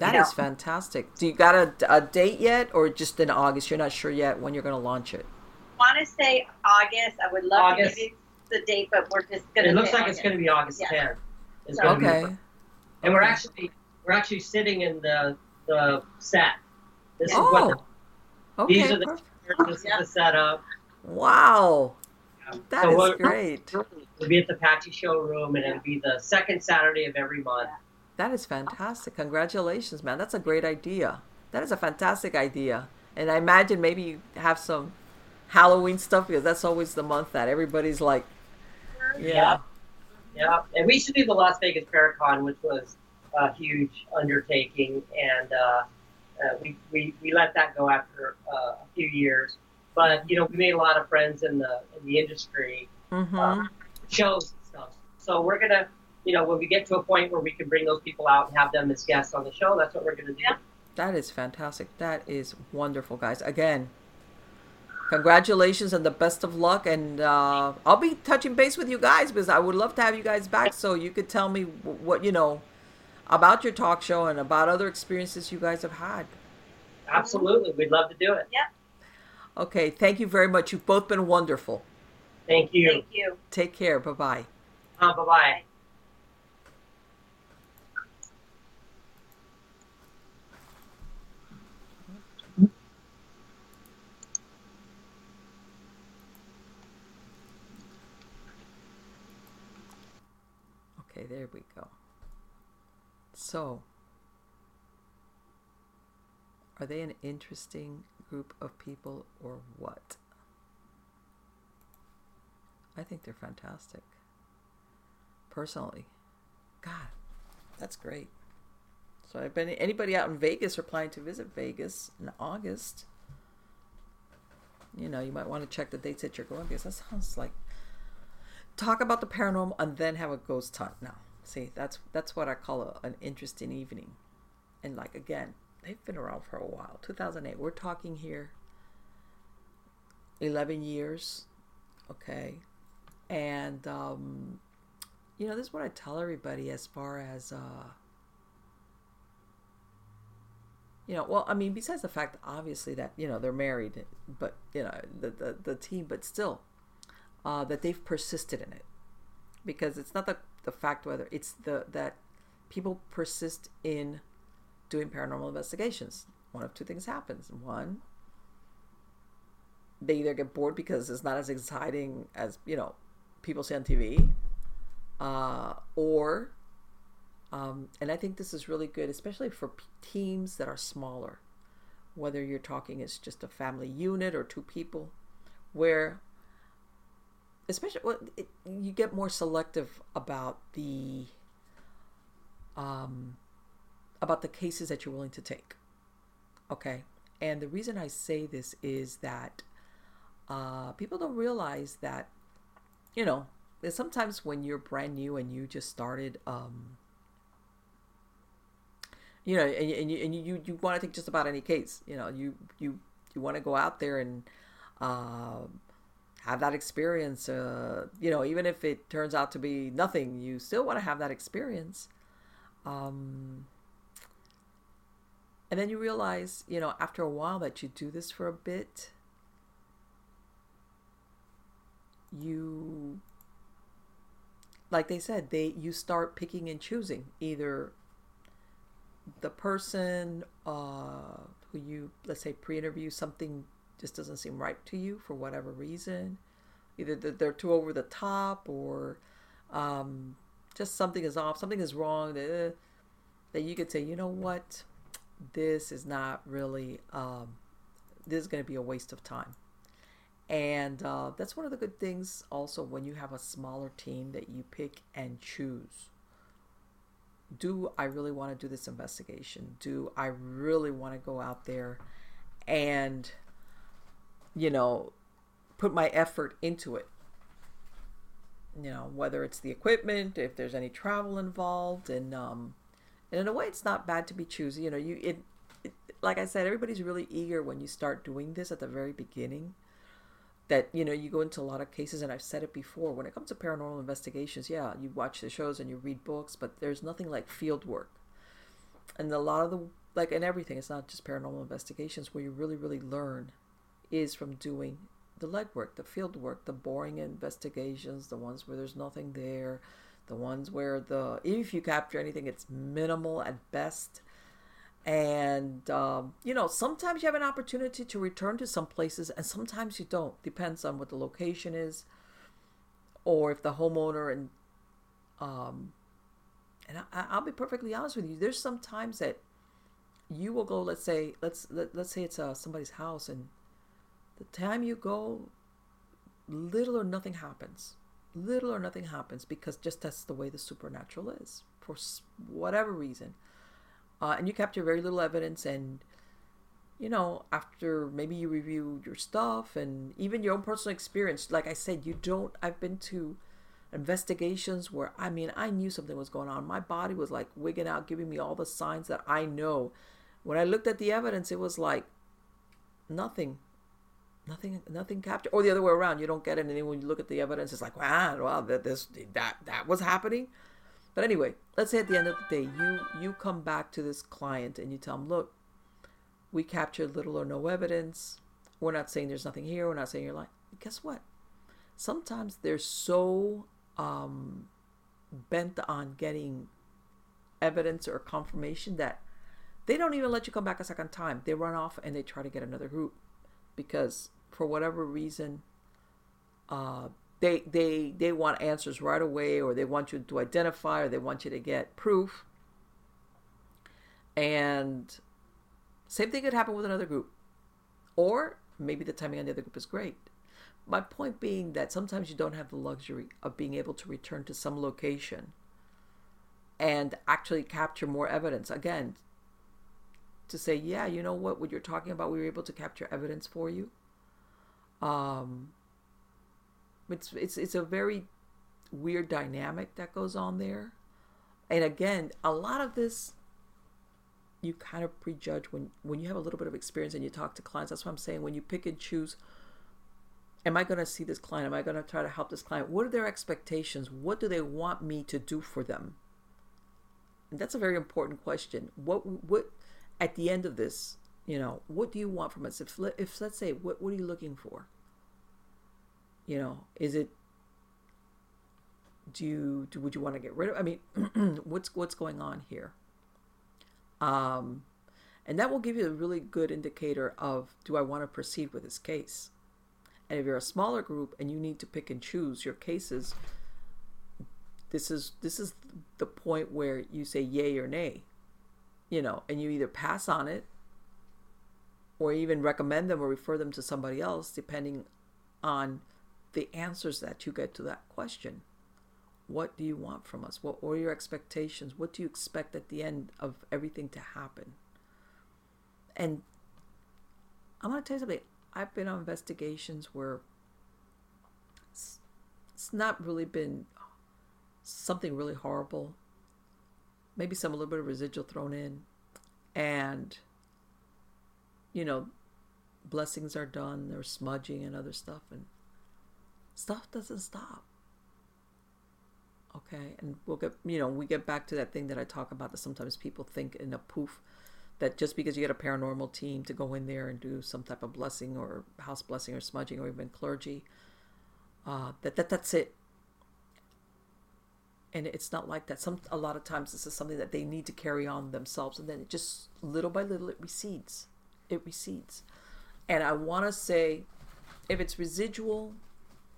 That is Yeah. fantastic. Do you got a, a date yet, or just in August? You're not sure yet when you're going to launch it. I want to say August. I would love August. to give you the date, but we're just going to. It looks like it's going to be August Yeah. 10th. It's gonna be- Okay. And we're actually we're actually sitting in the the set. This is Oh. what the, Okay. these are the perfect. this Yeah. is the setup. Wow. That So is great. We'll be at the Apache Showroom, and it'll be the second Saturday of every month. That is fantastic. Congratulations, man. That's a great idea. That is a fantastic idea. And I imagine maybe you have some Halloween stuff because that's always the month that everybody's like, yeah. Yeah, and we used to do the Las Vegas Paracon, which was a huge undertaking, and uh, uh, we, we we let that go after uh, a few years. But you know, we made a lot of friends in the in the industry, Mm-hmm. um, shows and stuff. So we're gonna, you know, when we get to a point where we can bring those people out and have them as guests on the show, that's what we're gonna do. Yeah. That is fantastic. That is wonderful, guys. Again, congratulations and the best of luck. And uh, I'll be touching base with you guys because I would love to have you guys back so you could tell me what you know about your talk show and about other experiences you guys have had. Absolutely, we'd love to do it. Yeah. Okay, thank you very much. You've both been wonderful. Thank you. Thank you. Take care. Bye bye. Uh, bye bye. Okay, there we go. So, are they an interesting group of people or what? I think they're fantastic. Personally, God, that's great. So, I've been anybody out in Vegas or planning to visit Vegas in August. You know, you might want to check the dates that you're going because that sounds like talk about the paranormal and then have a ghost hunt now see that's that's what i call a, an interesting evening and like again, they've been around for a while. 2008. We're talking here 11 years, okay? And um you know, this is what I tell everybody as far as uh you know, well, I mean, besides the fact, obviously, that you know they're married, but you know the the, the team, but still, uh, that they've persisted in it, because it's not the the fact whether it's the that people persist in doing paranormal investigations. One of two things happens. One, they either get bored because it's not as exciting as you know people see on TV, uh, or um, and I think this is really good, especially for p- teams that are smaller, whether you're talking it's just a family unit or two people, where especially well, it, you get more selective about the um, about the cases that you're willing to take. Okay, and the reason I say this is that uh, people don't realize that you know sometimes when you're brand new and you just started um, you know, and, and you and you, you want to take just about any case. You know, you you you want to go out there and uh, have that experience. Uh, you know, even if it turns out to be nothing, you still want to have that experience. Um, and then you realize, you know, after a while that you do this for a bit, you like they said, they you start picking and choosing either the person uh, who you let's say pre-interview something just doesn't seem right to you for whatever reason. Either they're too over the top or um, just something is off something is wrong that, that you could say you know what? This is not really um, this is going to be a waste of time. And uh, that's one of the good things also when you have a smaller team that you pick and choose. Do I really want to do this investigation? Do I really want to go out there and, you know, put my effort into it? You know, whether it's the equipment, if there's any travel involved, and um, and in a way, it's not bad to be choosy. You know, you it, it like I said, everybody's really eager when you start doing this at the very beginning that you know you go into a lot of cases and i've said it before when it comes to paranormal investigations yeah you watch the shows and you read books but there's nothing like field work and a lot of the like and everything it's not just paranormal investigations where you really really learn is from doing the legwork the field work the boring investigations the ones where there's nothing there the ones where the if you capture anything it's minimal at best. And um, you know sometimes you have an opportunity to return to some places and sometimes you don't. Depends on what the location is or if the homeowner and um, and I, i'll be perfectly honest with you. There's some times that you will go let's say let's let, let's say it's uh, somebody's house and the time you go little or nothing happens. Little or nothing happens because just that's the way the supernatural is for whatever reason. Uh, and you capture very little evidence and you know after maybe you review your stuff and even your own personal experience like i said you don't i've been to investigations where i mean i knew something was going on. My body was like wigging out giving me all the signs that i know. When i looked at the evidence it was like nothing nothing nothing captured or the other way around you don't get it and then when you look at the evidence it's like wow well that this that that was happening but anyway, let's say at the end of the day, you you come back to this client and you tell them, look, we captured little or no evidence. We're not saying there's nothing here. We're not saying you're lying. Guess what? Sometimes they're so um, bent on getting evidence or confirmation that they don't even let you come back a second time. They run off and they try to get another group because for whatever reason, uh, they they they want answers right away or they want you to identify or they want you to get proof. And same thing could happen with another group. Or maybe the timing on the other group is great. My point being that sometimes you don't have the luxury of being able to return to some location and actually capture more evidence. Again to say yeah you know what what you're talking about we were able to capture evidence for you um it's it's it's a very weird dynamic that goes on there. And again, a lot of this you kind of prejudge when when you have a little bit of experience and you talk to clients. That's what I'm saying. When you pick and choose, am I going to see this client? Am I going to try to help this client? What are their expectations? What do they want me to do for them? And that's a very important question. What what at the end of this, you know, what do you want from us? If if let's say, what what are you looking for? You know, is it do you do would you want to get rid of? I mean, *clears throat* what's what's going on here? Um, and that will give you a really good indicator of do I want to proceed with this case? And if you're a smaller group and you need to pick and choose your cases, this is this is the point where you say yay or nay. You know, and you either pass on it or even recommend them or refer them to somebody else depending on the answers that you get to that question. What do you want from us? What are your expectations? What do you expect at the end of everything to happen? And I'm going to tell you something. I've been on investigations where it's, it's not really been something really horrible. Maybe some a little bit of residual thrown in. And, you know, blessings are done, there's smudging and other stuff. And stuff doesn't stop okay and we'll get you know we get back to that thing that i talk about that sometimes people think in a poof that just because you get a paranormal team to go in there and do some type of blessing or house blessing or smudging or even clergy uh, that, that that's it and it's not like that some a lot of times this is something that they need to carry on themselves and then it just little by little it recedes it recedes and i want to say if it's residual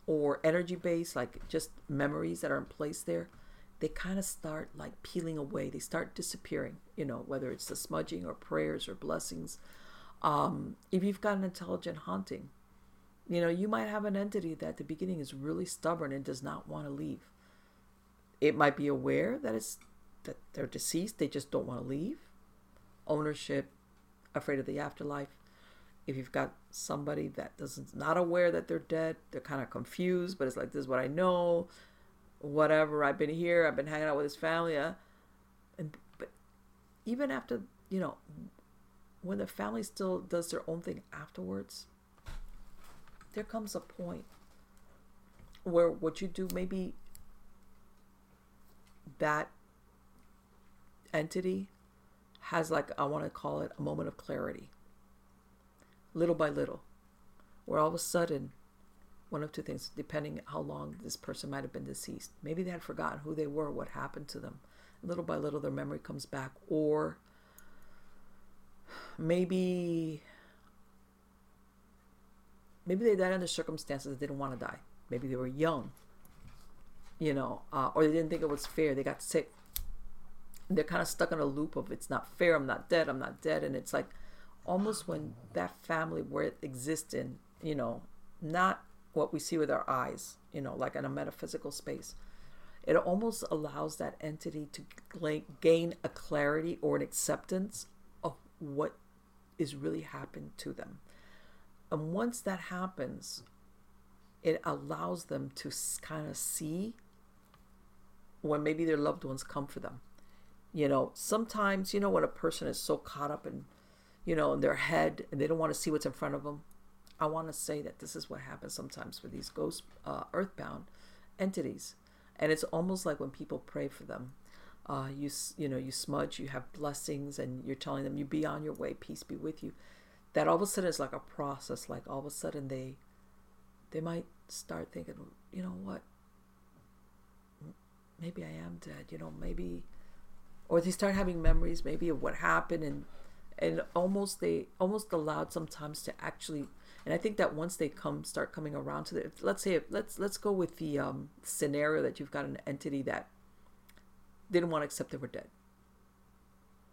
or energy based, like just memories that are in place there, they kind of start like peeling away. They start disappearing, you know, whether it's the smudging or prayers or blessings. Um, if you've got an intelligent haunting, you know, you might have an entity that at the beginning is really stubborn and does not want to leave. It might be aware that it's that they're deceased, they just don't want to leave. Ownership, afraid of the afterlife if you've got somebody that doesn't not aware that they're dead, they're kind of confused, but it's like this is what I know, whatever. I've been here, I've been hanging out with his family, uh, and but even after you know, when the family still does their own thing afterwards, there comes a point where what you do maybe that entity has like I want to call it a moment of clarity. Little by little, where all of a sudden, one of two things, depending how long this person might have been deceased, maybe they had forgotten who they were, what happened to them. Little by little, their memory comes back, or maybe maybe they died under circumstances that didn't want to die. Maybe they were young, you know, uh, or they didn't think it was fair. They got sick. they're kind of stuck in a loop of it's not fair. I'm not dead. I'm not dead. And it's like almost when that family where it exists in, you know, not what we see with our eyes, you know, like in a metaphysical space, it almost allows that entity to gain a clarity or an acceptance of what is really happened to them. And once that happens, it allows them to kind of see when maybe their loved ones come for them. You know, sometimes, you know, when a person is so caught up in you know, in their head and they don't want to see what's in front of them. I want to say that this is what happens sometimes with these ghost uh, earthbound entities. And it's almost like when people pray for them. Uh, you you know you smudge, you have blessings, and you're telling them you be on your way, peace be with you. That all of a sudden is like a process. Like all of a sudden they they might start thinking, you know what, maybe I am dead. You know maybe, or they start having memories maybe of what happened and and almost they almost allowed sometimes to actually and i think that once they come start coming around to the let's say let's let's go with the um, scenario that you've got an entity that didn't want to accept they were dead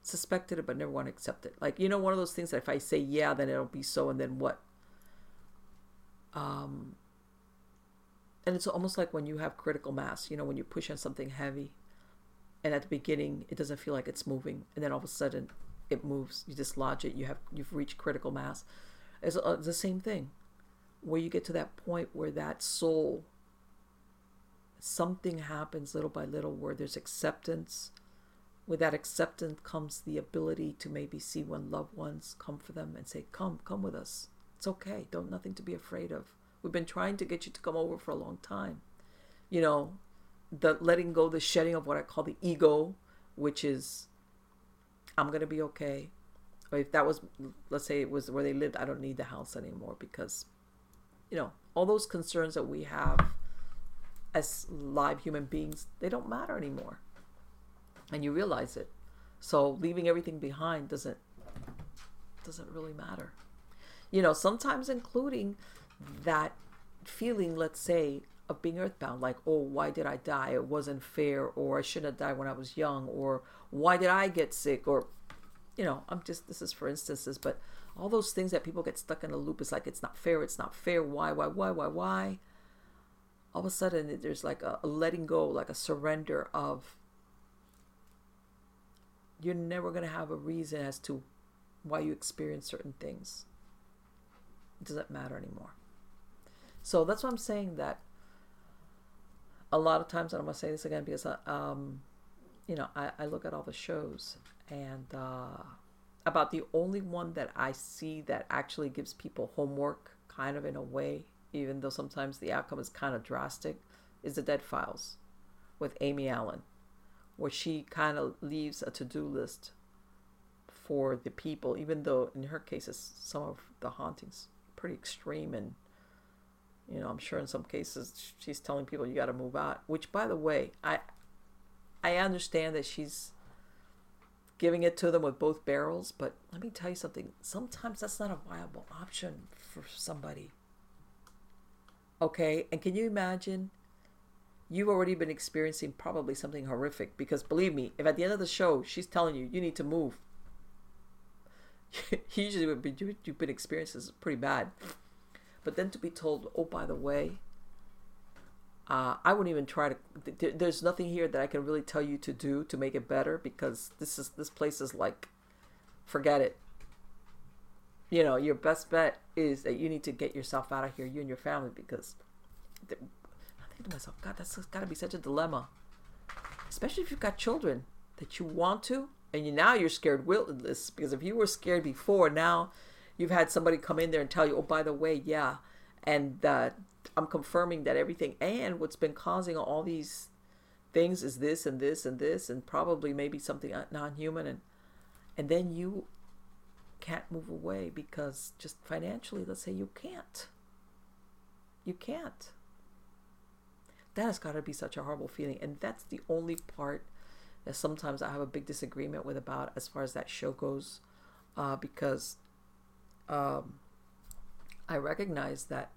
suspected it but never want to accept it like you know one of those things that if i say yeah then it'll be so and then what um and it's almost like when you have critical mass you know when you push on something heavy and at the beginning it doesn't feel like it's moving and then all of a sudden it moves. You dislodge it. You have you've reached critical mass. It's, uh, the same thing, where you get to that point where that soul. Something happens little by little where there's acceptance, with that acceptance comes the ability to maybe see when loved ones come for them and say, "Come, come with us. It's okay. Don't nothing to be afraid of. We've been trying to get you to come over for a long time." You know, the letting go, the shedding of what I call the ego, which is, I'm gonna be okay. Or if that was, let's say it was where they lived, I don't need the house anymore because, you know, all those concerns that we have as live human beings, they don't matter anymore. And you realize it. So leaving everything behind doesn't doesn't really matter. You know, sometimes including that feeling, let's say, of being earthbound, like, oh, why did I die? It wasn't fair, or I shouldn't have died when I was young, or why did I get sick, or you know, I'm just this is for instances, but all those things that people get stuck in a loop is like it's not fair, it's not fair, why, why, why, why, why? All of a sudden there's like a, a letting go, like a surrender of you're never gonna have a reason as to why you experience certain things. It doesn't matter anymore. So that's why I'm saying that a lot of times, and I'm gonna say this again because, um, you know, I, I look at all the shows and uh, about the only one that I see that actually gives people homework, kind of in a way, even though sometimes the outcome is kind of drastic, is the Dead Files with Amy Allen, where she kind of leaves a to-do list for the people, even though in her cases some of the hauntings pretty extreme and you know i'm sure in some cases she's telling people you got to move out which by the way i i understand that she's giving it to them with both barrels but let me tell you something sometimes that's not a viable option for somebody. Okay and can you imagine? You've already been experiencing probably something horrific because believe me if at the end of the show she's telling you you need to move *laughs* usually what you've been experiencing is pretty bad but then to be told, oh, by the way, uh, I wouldn't even try to. Th- there's nothing here that I can really tell you to do to make it better because this is this place is like, forget it. You know, your best bet is that you need to get yourself out of here, you and your family, because I think to myself, God, that's got to be such a dilemma, especially if you've got children that you want to, and you now you're scared witless because if you were scared before, now you've had somebody come in there and tell you, oh, by the way, yeah, and I'm confirming that everything and what's been causing all these things is this and this and this and probably maybe something non-human and and then you can't move away because just financially let's say you can't. You can't. That has got to be such a horrible feeling and that's the only part that sometimes i have a big disagreement with about as far as that show goes uh, because um, I recognize that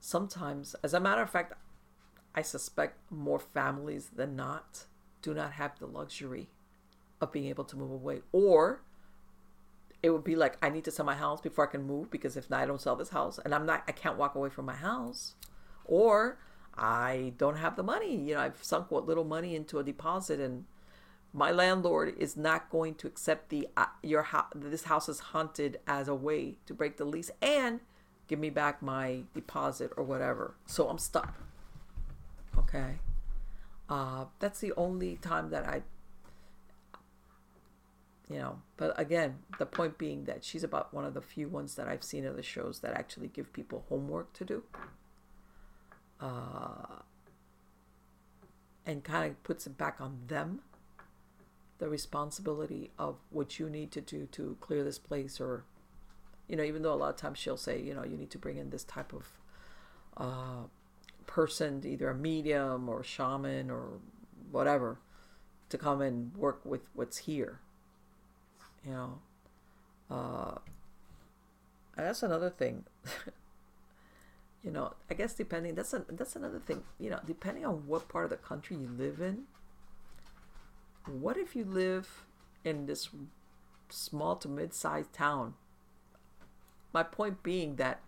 sometimes, as a matter of fact, I suspect more families than not do not have the luxury of being able to move away. Or it would be like, I need to sell my house before I can move because if not, I don't sell this house and I'm not, I can't walk away from my house. Or I don't have the money. You know, I've sunk what little money into a deposit and my landlord is not going to accept the uh, your this house is haunted as a way to break the lease and give me back my deposit or whatever. So i'm stuck. Okay? Uh, that's the only time that i you know but again the point being that she's about one of the few ones that i've seen in the shows that actually give people homework to do. Uh, and kind of puts it back on them the responsibility of what you need to do to clear this place or you know even though a lot of times she'll say you know you need to bring in this type of uh, person either a medium or a shaman or whatever to come and work with what's here you know? Uh, that's another thing. *laughs* You know i guess depending that's a, that's another thing you know depending on what part of the country you live in what if you live in this small to mid sized town? My point being that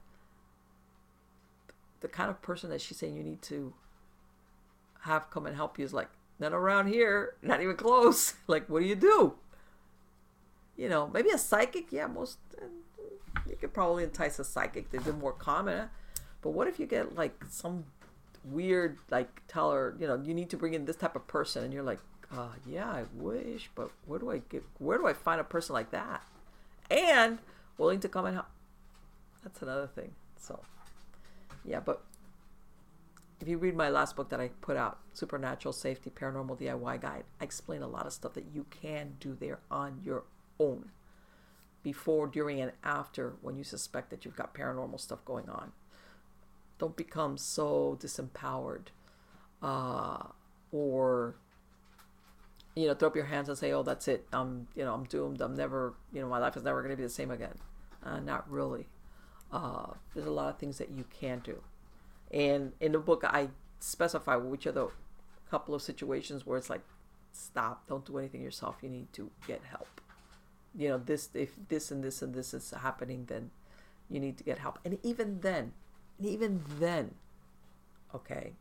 the kind of person that she's saying you need to have come and help you is like, not around here, not even close. *laughs* like, what do you do? You know, maybe a psychic, yeah, most, you could probably entice a psychic. They're more common. But what if you get like some weird, like, tell her, you know, you need to bring in this type of person, and you're like, uh, yeah, I wish, but where do I get? Where do I find a person like that? And willing to come and help. That's another thing. So, yeah, but if you read my last book that I put out, Supernatural Safety Paranormal DIY Guide, I explain a lot of stuff that you can do there on your own before, during, and after when you suspect that you've got paranormal stuff going on. Don't become so disempowered uh, or you know throw up your hands and say oh that's it. I'm you know i'm doomed. I'm never you know my life is never going to be the same again. Uh, not really. Uh, there's a lot of things that you can do. And in the book i specify which are the couple of situations where it's like stop. Don't do anything yourself. You need to get help. You know this if this and this and this is happening then you need to get help. And even then even then okay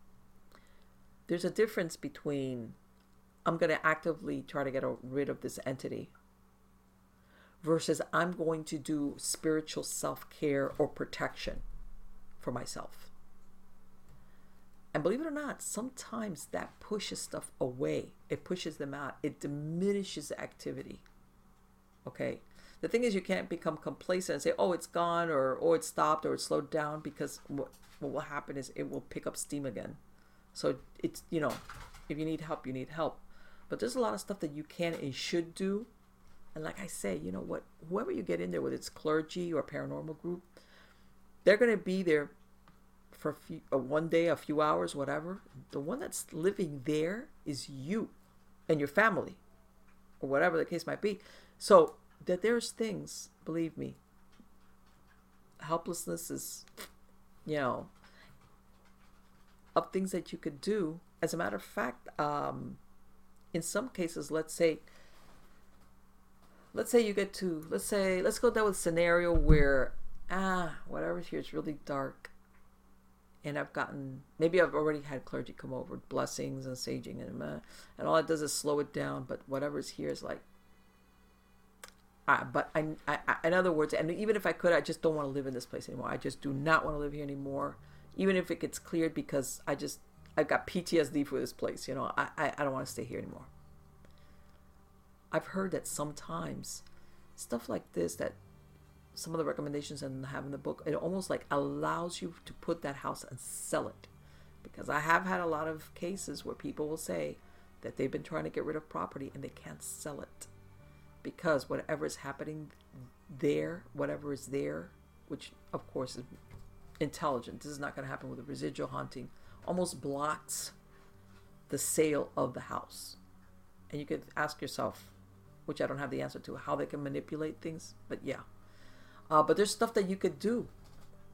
there's a difference between I'm going to actively try to get rid of this entity versus I'm going to do spiritual self care or protection for myself. And believe it or not, sometimes that pushes stuff away. It pushes them out. It diminishes activity. Okay? The thing is, you can't become complacent and say, oh, it's gone or oh, it stopped or it slowed down because what, what will happen is it will pick up steam again. So it's, you know, if you need help, you need help. But there's a lot of stuff that you can and should do. And like I say, you know what? Whoever you get in there, whether it's clergy or paranormal group, they're going to be there for a few, one day, a few hours, whatever. The one that's living there is you and your family, or whatever the case might be. So that there's things, believe me, helplessness is, you know, of things that you could do. As a matter of fact, um, in some cases, let's say, let's say you get to, let's say, let's go down with a scenario where, ah, whatever's here is really dark. And I've gotten, maybe I've already had clergy come over, blessings and saging, and, uh, and all it does is slow it down. But whatever's here is like, uh, but I, I, in other words, and even if I could, I just don't want to live in this place anymore. I just do not want to live here anymore even if it gets cleared because I just I've got PTSD for this place. You know, I I, I don't want to stay here anymore. I've heard that sometimes stuff like this that some of the recommendations and have in the book it almost like allows you to put that house and sell it because i have had a lot of cases where people will say that they've been trying to get rid of property and they can't sell it because whatever is happening there whatever is there which of course is intelligent. This is not going to happen with a residual haunting. Almost blocks the sale of the house. And you could ask yourself, which I don't have the answer to, how they can manipulate things. But yeah. Uh, but there's stuff that you could do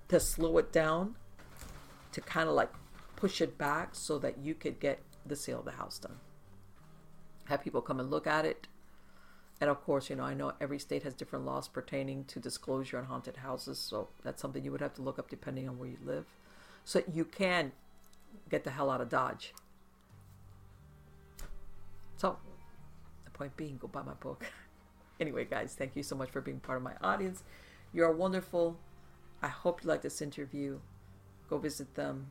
to slow it down, to kind of like push it back so that you could get the sale of the house done. Have people come and look at it, and of course, you know, I know every state has different laws pertaining to disclosure on haunted houses, so that's something you would have to look up depending on where you live. So you can get the hell out of Dodge. So, the point being, go buy my book. *laughs* anyway, guys, thank you so much for being part of my audience. You are wonderful. I hope you like this interview. Go visit them.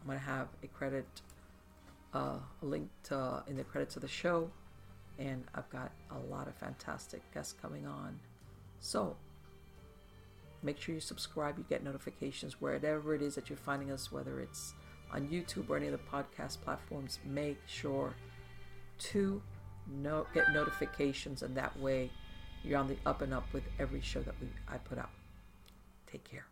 I'm going to have a credit, uh, a link to, in the credits of the show and I've got a lot of fantastic guests coming on. So make sure you subscribe, you get notifications wherever it is that you're finding us, whether it's on YouTube or any of the podcast platforms. Make sure to no, get notifications, and that way you're on the up and up with every show that we, I put out. Take care.